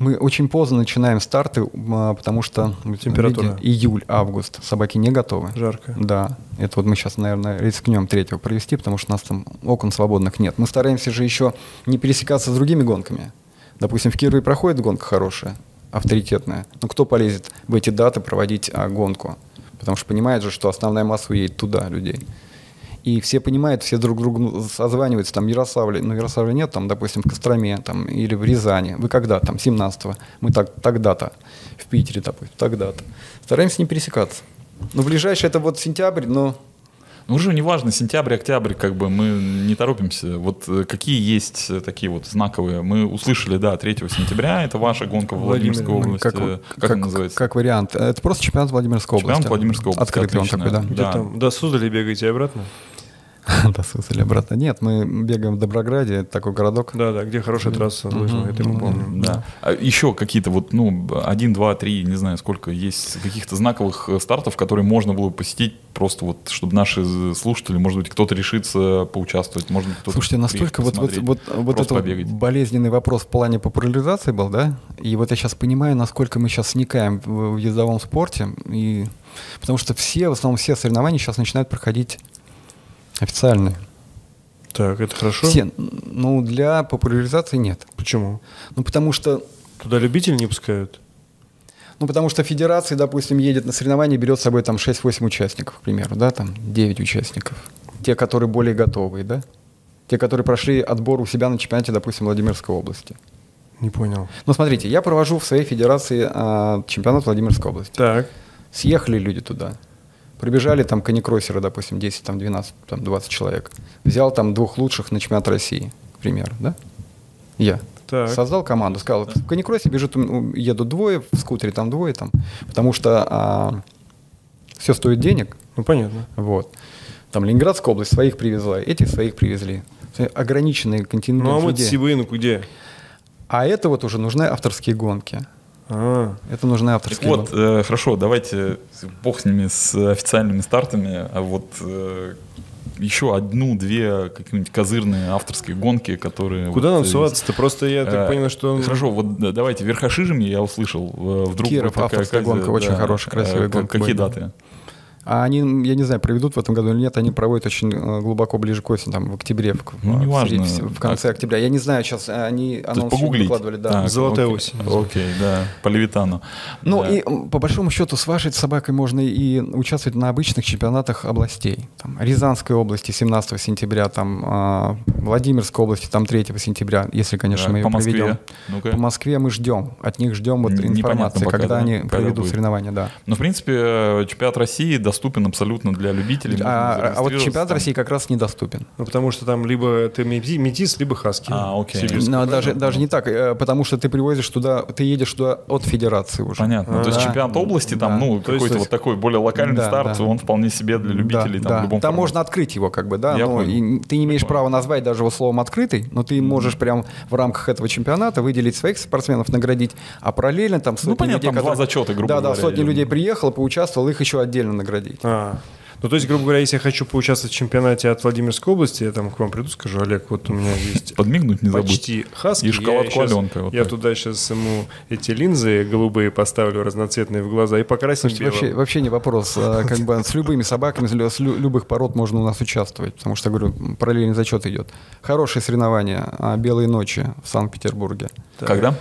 Мы очень поздно начинаем старты, а, потому что температура июль, август, собаки не готовы. Жарко. Да, это вот мы сейчас, наверное, рискнем третьего провести, потому что у нас там окон свободных нет. Мы стараемся же еще не пересекаться с другими гонками. Допустим, в Кирове проходит гонка хорошая, авторитетная. Но кто полезет в эти даты проводить а, гонку? Потому что понимает же, что основная масса уедет туда людей и все понимают, все друг другу созваниваются, там, Ярославле, ну, Ярославля нет, там, допустим, в Костроме, там, или в Рязани, вы когда, там, 17-го, мы так, тогда-то, в Питере, допустим, тогда-то. Стараемся не пересекаться. Ну, ближайшее это вот сентябрь, но ну, уже неважно, сентябрь, октябрь, как бы мы не торопимся. Вот э, какие есть э, такие вот знаковые? Мы услышали, да, 3 сентября, это ваша гонка в Владимирской области. Как, как, как называется? Как вариант. Это просто чемпионат Владимирской области. Чемпионат Владимирской области. Открытый Отлично. он такой, да. Где да. там до Суздали бегаете обратно? До Суздали обратно. Нет, мы бегаем в Доброграде, это такой городок. Да, да, где хорошая трасса лыжная, это мы помним. Да. А еще какие-то вот, ну, один, два, три, не знаю, сколько есть каких-то знаковых э, стартов, которые можно было посетить просто вот, чтобы наши слушатели, может быть, кто-то решится поучаствовать, может быть, кто-то Слушайте, настолько вот, вот, вот, вот это побегать. болезненный вопрос в плане популяризации был, да? И вот я сейчас понимаю, насколько мы сейчас вникаем в, в ездовом спорте, и потому что все, в основном все соревнования сейчас начинают проходить официальные. Так, это хорошо. Все, ну, для популяризации нет. Почему? Ну, потому что Туда любители не пускают? Ну, потому что федерация, допустим, едет на соревнования, берет с собой там 6-8 участников, к примеру, да, там 9 участников. Те, которые более готовые, да? Те, которые прошли отбор у себя на чемпионате, допустим, Владимирской области. Не понял. Ну, смотрите, я провожу в своей федерации а, чемпионат Владимирской области. Так. Съехали люди туда. Прибежали там каникроссеры, допустим, 10, там 12, там 20 человек. Взял там двух лучших на чемпионат России, к примеру, да? Я. Так. Создал команду, сказал, в каникроссе бежит, едут двое, в скутере там двое, там, потому что все стоит денег, Ну, понятно. вот. Там Ленинградская область своих привезла, эти своих привезли. Ограниченный континент Ну, а мы людей. Сибынку где? А это вот уже нужны авторские гонки. А, Это нужны Так авторские вот, э, хорошо, давайте бог с ними, с официальными стартами, а вот э, еще одну-две какие-нибудь козырные авторские гонки, которые... куда вот, нам суваться-то? Просто я так э, понял, что... Хорошо, вот да, давайте Верхошижами я услышал. э, Вдруг Киров, авторская гонка, очень хорошая, красивая к- гонка Какие будет. даты? А они, я не знаю, проведут в этом году или нет, они проводят очень э, глубоко ближе к осени, там, в октябре, в, Ну, в- неважно. в, в конце А- октября. Я не знаю, сейчас они То есть анонс выкладывали, да. Так, Золотая окей. осень. Окей, да, по Левитану. Ну Да. и по большому счету с вашей собакой можно и участвовать на обычных чемпионатах областей. Там, Рязанской области 17 сентября, там, а, Владимирской области там 3 сентября, если, конечно, Да, мы ее по Москве? проведем. Ну-ка. По Москве мы ждем, от них ждем вот информации, пока, когда да, они когда проведут будет. соревнования, да. Ну, в принципе, э, чемпионат России доступен абсолютно для любителей. можно А, а вот чемпионат там. России как раз недоступен. Ну, потому что там либо ты мети- метис, либо хаски. А, окей. Сибирский. Но даже, даже не так, э, потому что ты привозишь туда, ты едешь туда от федерации уже. Понятно. То есть Да. чемпионат области, там, Да. ну, То есть- какой-то вот такой более локальный Да, старт, да. он вполне себе для любителей да, там, да. в любом Там формате. можно открыть его, как бы, да. Я но понял. и ты не имеешь права назвать даже его словом открытый, но ты можешь прям в рамках этого чемпионата выделить своих спортсменов, наградить, а параллельно там сотни Ну, понятно, людей, там два которые- зачета, грубо да, говоря, Да, сотни людей приехало, поучаствовал, их еще отдельно наградить. А, ну, то есть, грубо говоря, если я хочу поучаствовать в чемпионате от Владимирской области, я там к вам приду, скажу, Олег, вот у меня есть Подмигнуть не забудь. почти хаски. И шоколадку я, Аленка, вот я так. туда сейчас ему эти линзы голубые поставлю, разноцветные в глаза и покрасим Слушайте, белым. вообще, вообще не вопрос. А, Как бы с любыми собаками, с лю- с лю- любых пород можно у нас участвовать, потому что, говорю, параллельный зачет идет. Хорошие соревнования а, «Белые ночи» в Санкт-Петербурге. Когда?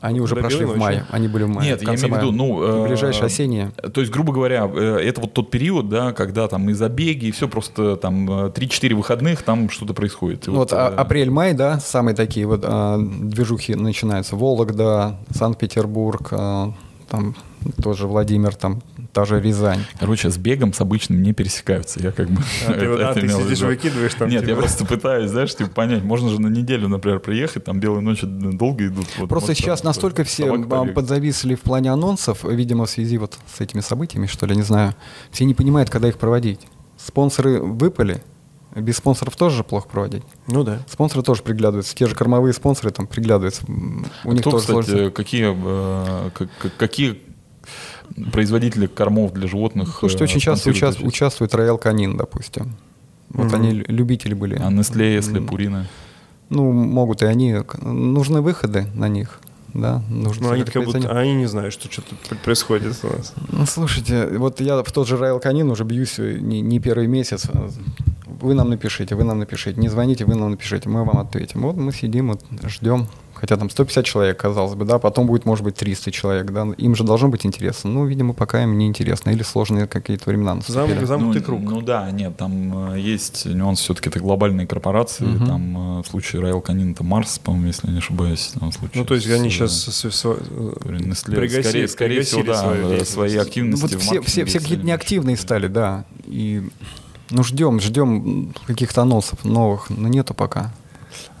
Они уже прошли «Белые в мае. ночи»? Они были в мае. Нет, в я имею в виду, ну... э, Ближайшие осенние. То есть, грубо говоря, э, это вот тот период, да, когда там и забеги, и все просто там э, 3-4 выходных, там что-то происходит. Ну Вот, а- э, апрель-май, да, самые такие вот а, движухи начинаются. Вологда, Санкт-Петербург, а, там тоже Владимир, там та же Рязань. Короче, с бегом с обычным не пересекаются. Я как бы... А ты, вот- а, это ты в сидишь, выкидываешь там. Нет, я типа. просто пытаюсь, знаешь, типа понять. Можно же на неделю, например, приехать, там белые ночи долго идут. вот, Просто может, сейчас там, настолько все а, подзависли в плане анонсов, видимо, в связи вот с этими событиями, что ли, не знаю. Все не понимают, когда их проводить. Спонсоры выпали, без спонсоров тоже же плохо проводить. Ну да. Спонсоры тоже приглядываются. Те же кормовые спонсоры там приглядываются. У них Кто, тоже кстати, сложится. какие, э, к- к- какие производители кормов для животных Слушайте, э, очень часто спонсируют участ- участвует Роял Канин, допустим. Вот Мгм. они лю- любители были. А Nestlé, если Пурина? Ну, могут и они. Нужны выходы на них. Да, нужно Ну, они как будто, они не знают, что что-то происходит у нас. Ну, слушайте, вот я в тот же Райл Канин уже бьюсь э, не, не первый месяц. Вы нам напишите, вы нам напишите. Не звоните, вы нам напишите, мы вам ответим. Вот мы сидим, вот, ждем. Хотя там 150 человек, казалось бы, да, потом будет, может быть, 300 человек, да. Им же должно быть интересно. Ну, видимо, пока им не интересно. Или сложные какие-то времена наступили. Замок, замкнутый ну, круг. Ну да, нет, там э, есть нюанс, все-таки это глобальные корпорации, Мгм. там э, в случае Royal Canin это Марс, по-моему, если я не ошибаюсь. Там, в случае Ну, то есть с, они э, сейчас Nestlé, пригаси- скорее, скорее всего, пригасили да, свои Ну, активности вот в все, все, все какие-то неактивные стали, да. И ну ждем, ждем каких-то анонсов новых, но нету пока.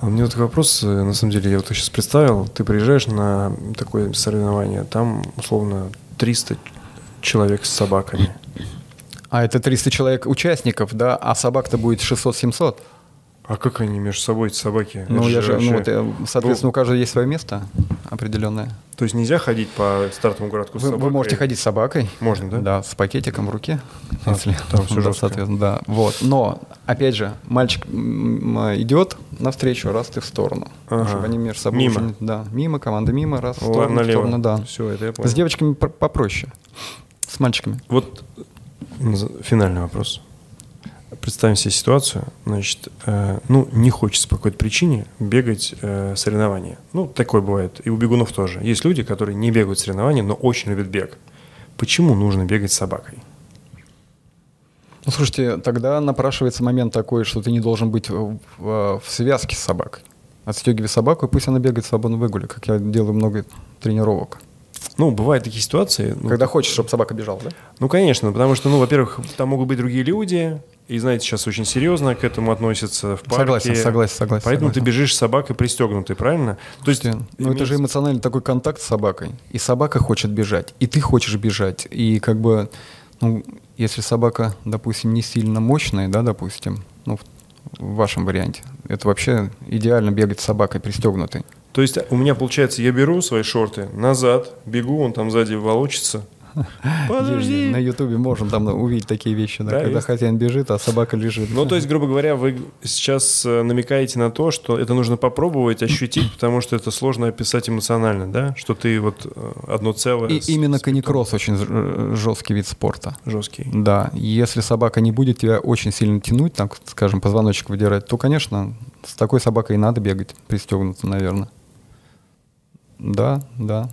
А у меня вот вопрос, э, на самом деле, я вот сейчас представил, ты приезжаешь на такое соревнование, там, условно, 300 человек с собаками. А это 300 человек участников, да, а собак-то будет 600-700. А как они между собой, эти собаки? Ну, Это я же, ну, вот, э, соответственно, у каждого есть свое место определенное. То есть нельзя ходить по стартовому городку с Вы, вы собакой? можете ходить с собакой. Можно, да? Да, с пакетиком в руке. А, если, там всё да, жестко. соответственно, да. Вот. Но, опять же, мальчик идет навстречу, раз ты в сторону. Ага. Чтобы они между собой Мимо. не- да, мимо, команда мимо, раз в сторону, в налево. сторону, да. Все, это я понял. С девочками пр- попроще. С мальчиками. Вот финальный вопрос. Представим себе ситуацию, значит, э, ну, не хочется по какой-то причине бегать э, соревнования. Ну, такое бывает. И у бегунов тоже. Есть люди, которые не бегают соревнования, но очень любят бег. Почему нужно бегать с собакой? Ну, слушайте, тогда напрашивается момент такой, что ты не должен быть в, в- в связке с собакой. Отстегивай собаку, и пусть она бегает свободно выгули, как я делаю много тренировок. Ну, бывают такие ситуации. ну, Когда хочешь, чтобы собака бежала, да? Ну, конечно, потому что, ну, во-первых, там могут быть другие люди, и, знаете, сейчас очень серьезно к этому относятся в парке. Согласен, согласен, согласен, Поэтому согласен. ты бежишь с собакой пристегнутой, правильно? То есть, Слушайте, ну это же имеется- эмоциональный такой контакт с собакой. И собака хочет бежать, и ты хочешь бежать. И как бы, ну, если собака, допустим, не сильно мощная, да, допустим, ну, в, в вашем варианте, это вообще идеально бегать с собакой пристегнутой. То есть у меня получается, я беру свои шорты назад, бегу, он там сзади волочится. Подожди. На Ютубе можно там увидеть такие вещи, да, Да, когда есть. хозяин бежит, а собака лежит. Ну, то есть, грубо говоря, вы сейчас э, намекаете на то, что это нужно попробовать, ощутить, потому что это сложно описать эмоционально, да? Что ты вот э, одно целое. И с- именно с каникросс очень ж- жесткий вид спорта. жесткий. Да, если собака не будет тебя очень сильно тянуть, там, скажем, позвоночек выдирать, то, конечно, с такой собакой и надо бегать, пристегнуться, наверное. Да, да.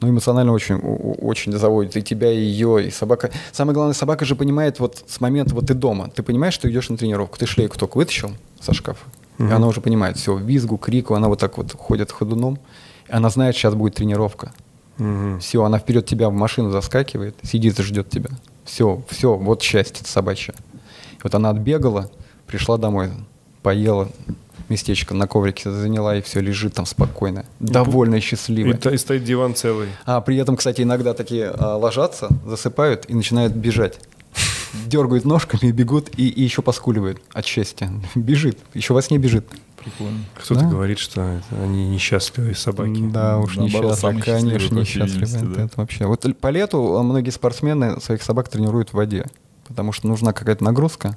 Ну, эмоционально очень, очень заводит и тебя, и ее, и собака. Самое главное, собака же понимает вот с момента, вот ты дома, ты понимаешь, что идешь на тренировку, ты шлейку только вытащил со шкафа, и она уже понимает, все, визгу, крику, она вот так вот ходит ходуном, и она знает, сейчас будет тренировка. Мгм. Все, она вперед тебя в машину заскакивает, сидит и ждет тебя. Все, все, вот счастье собачье. Вот она отбегала, пришла домой, поела, местечко на коврике заняла, и все, лежит там спокойно, довольная, И, счастливая. та- и стоит диван целый. А при этом, кстати, иногда такие а, ложатся, засыпают и начинают бежать. Дергают ножками и бегут, и, и еще поскуливают от счастья. Бежит, еще во сне бежит. Прикольно. Кто-то Да. говорит, что они несчастливые собаки. Да уж, Наоборот, несчастливые, конечно, несчастливые. да. Это вообще. Вот по лету а, многие спортсмены своих собак тренируют в воде, потому что нужна какая-то нагрузка,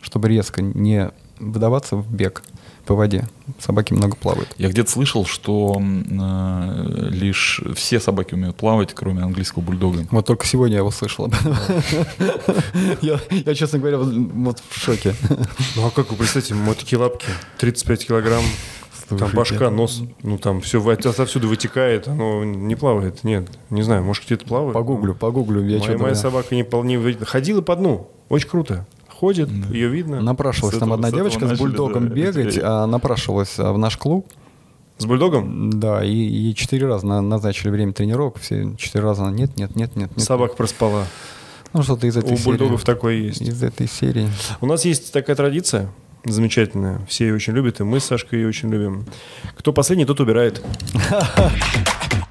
чтобы резко не выдаваться в бег по воде. Собаки много плавают. Я где-то слышал, что э, лишь все собаки умеют плавать, кроме английского бульдога. Вот только сегодня я его слышал. об этом. Я, я, честно говоря, вот в шоке. Ну а как вы представьте, вот такие лапки, 35 килограмм, там башка, нос, ну там все отовсюду вытекает, оно не плавает. Нет, не знаю, может где-то плавает. Погуглю, погуглю. Я моя, моя собака не, пол- не вы- ходила по дну, очень круто. Ходит, ее видно. Напрашивалась там одна девочка с бульдогом да, бегать, а напрашивалась а, в наш клуб. С бульдогом? Да, и, и четыре раза на- назначили время тренировок. Все четыре раза она нет, нет, нет, нет. нет. Собака проспала. Ну, что-то из этой У серии. бульдогов такое есть. Из этой серии. У нас есть такая традиция замечательная. Все ее очень любят, и мы с Сашкой ее очень любим. Кто последний, тот убирает.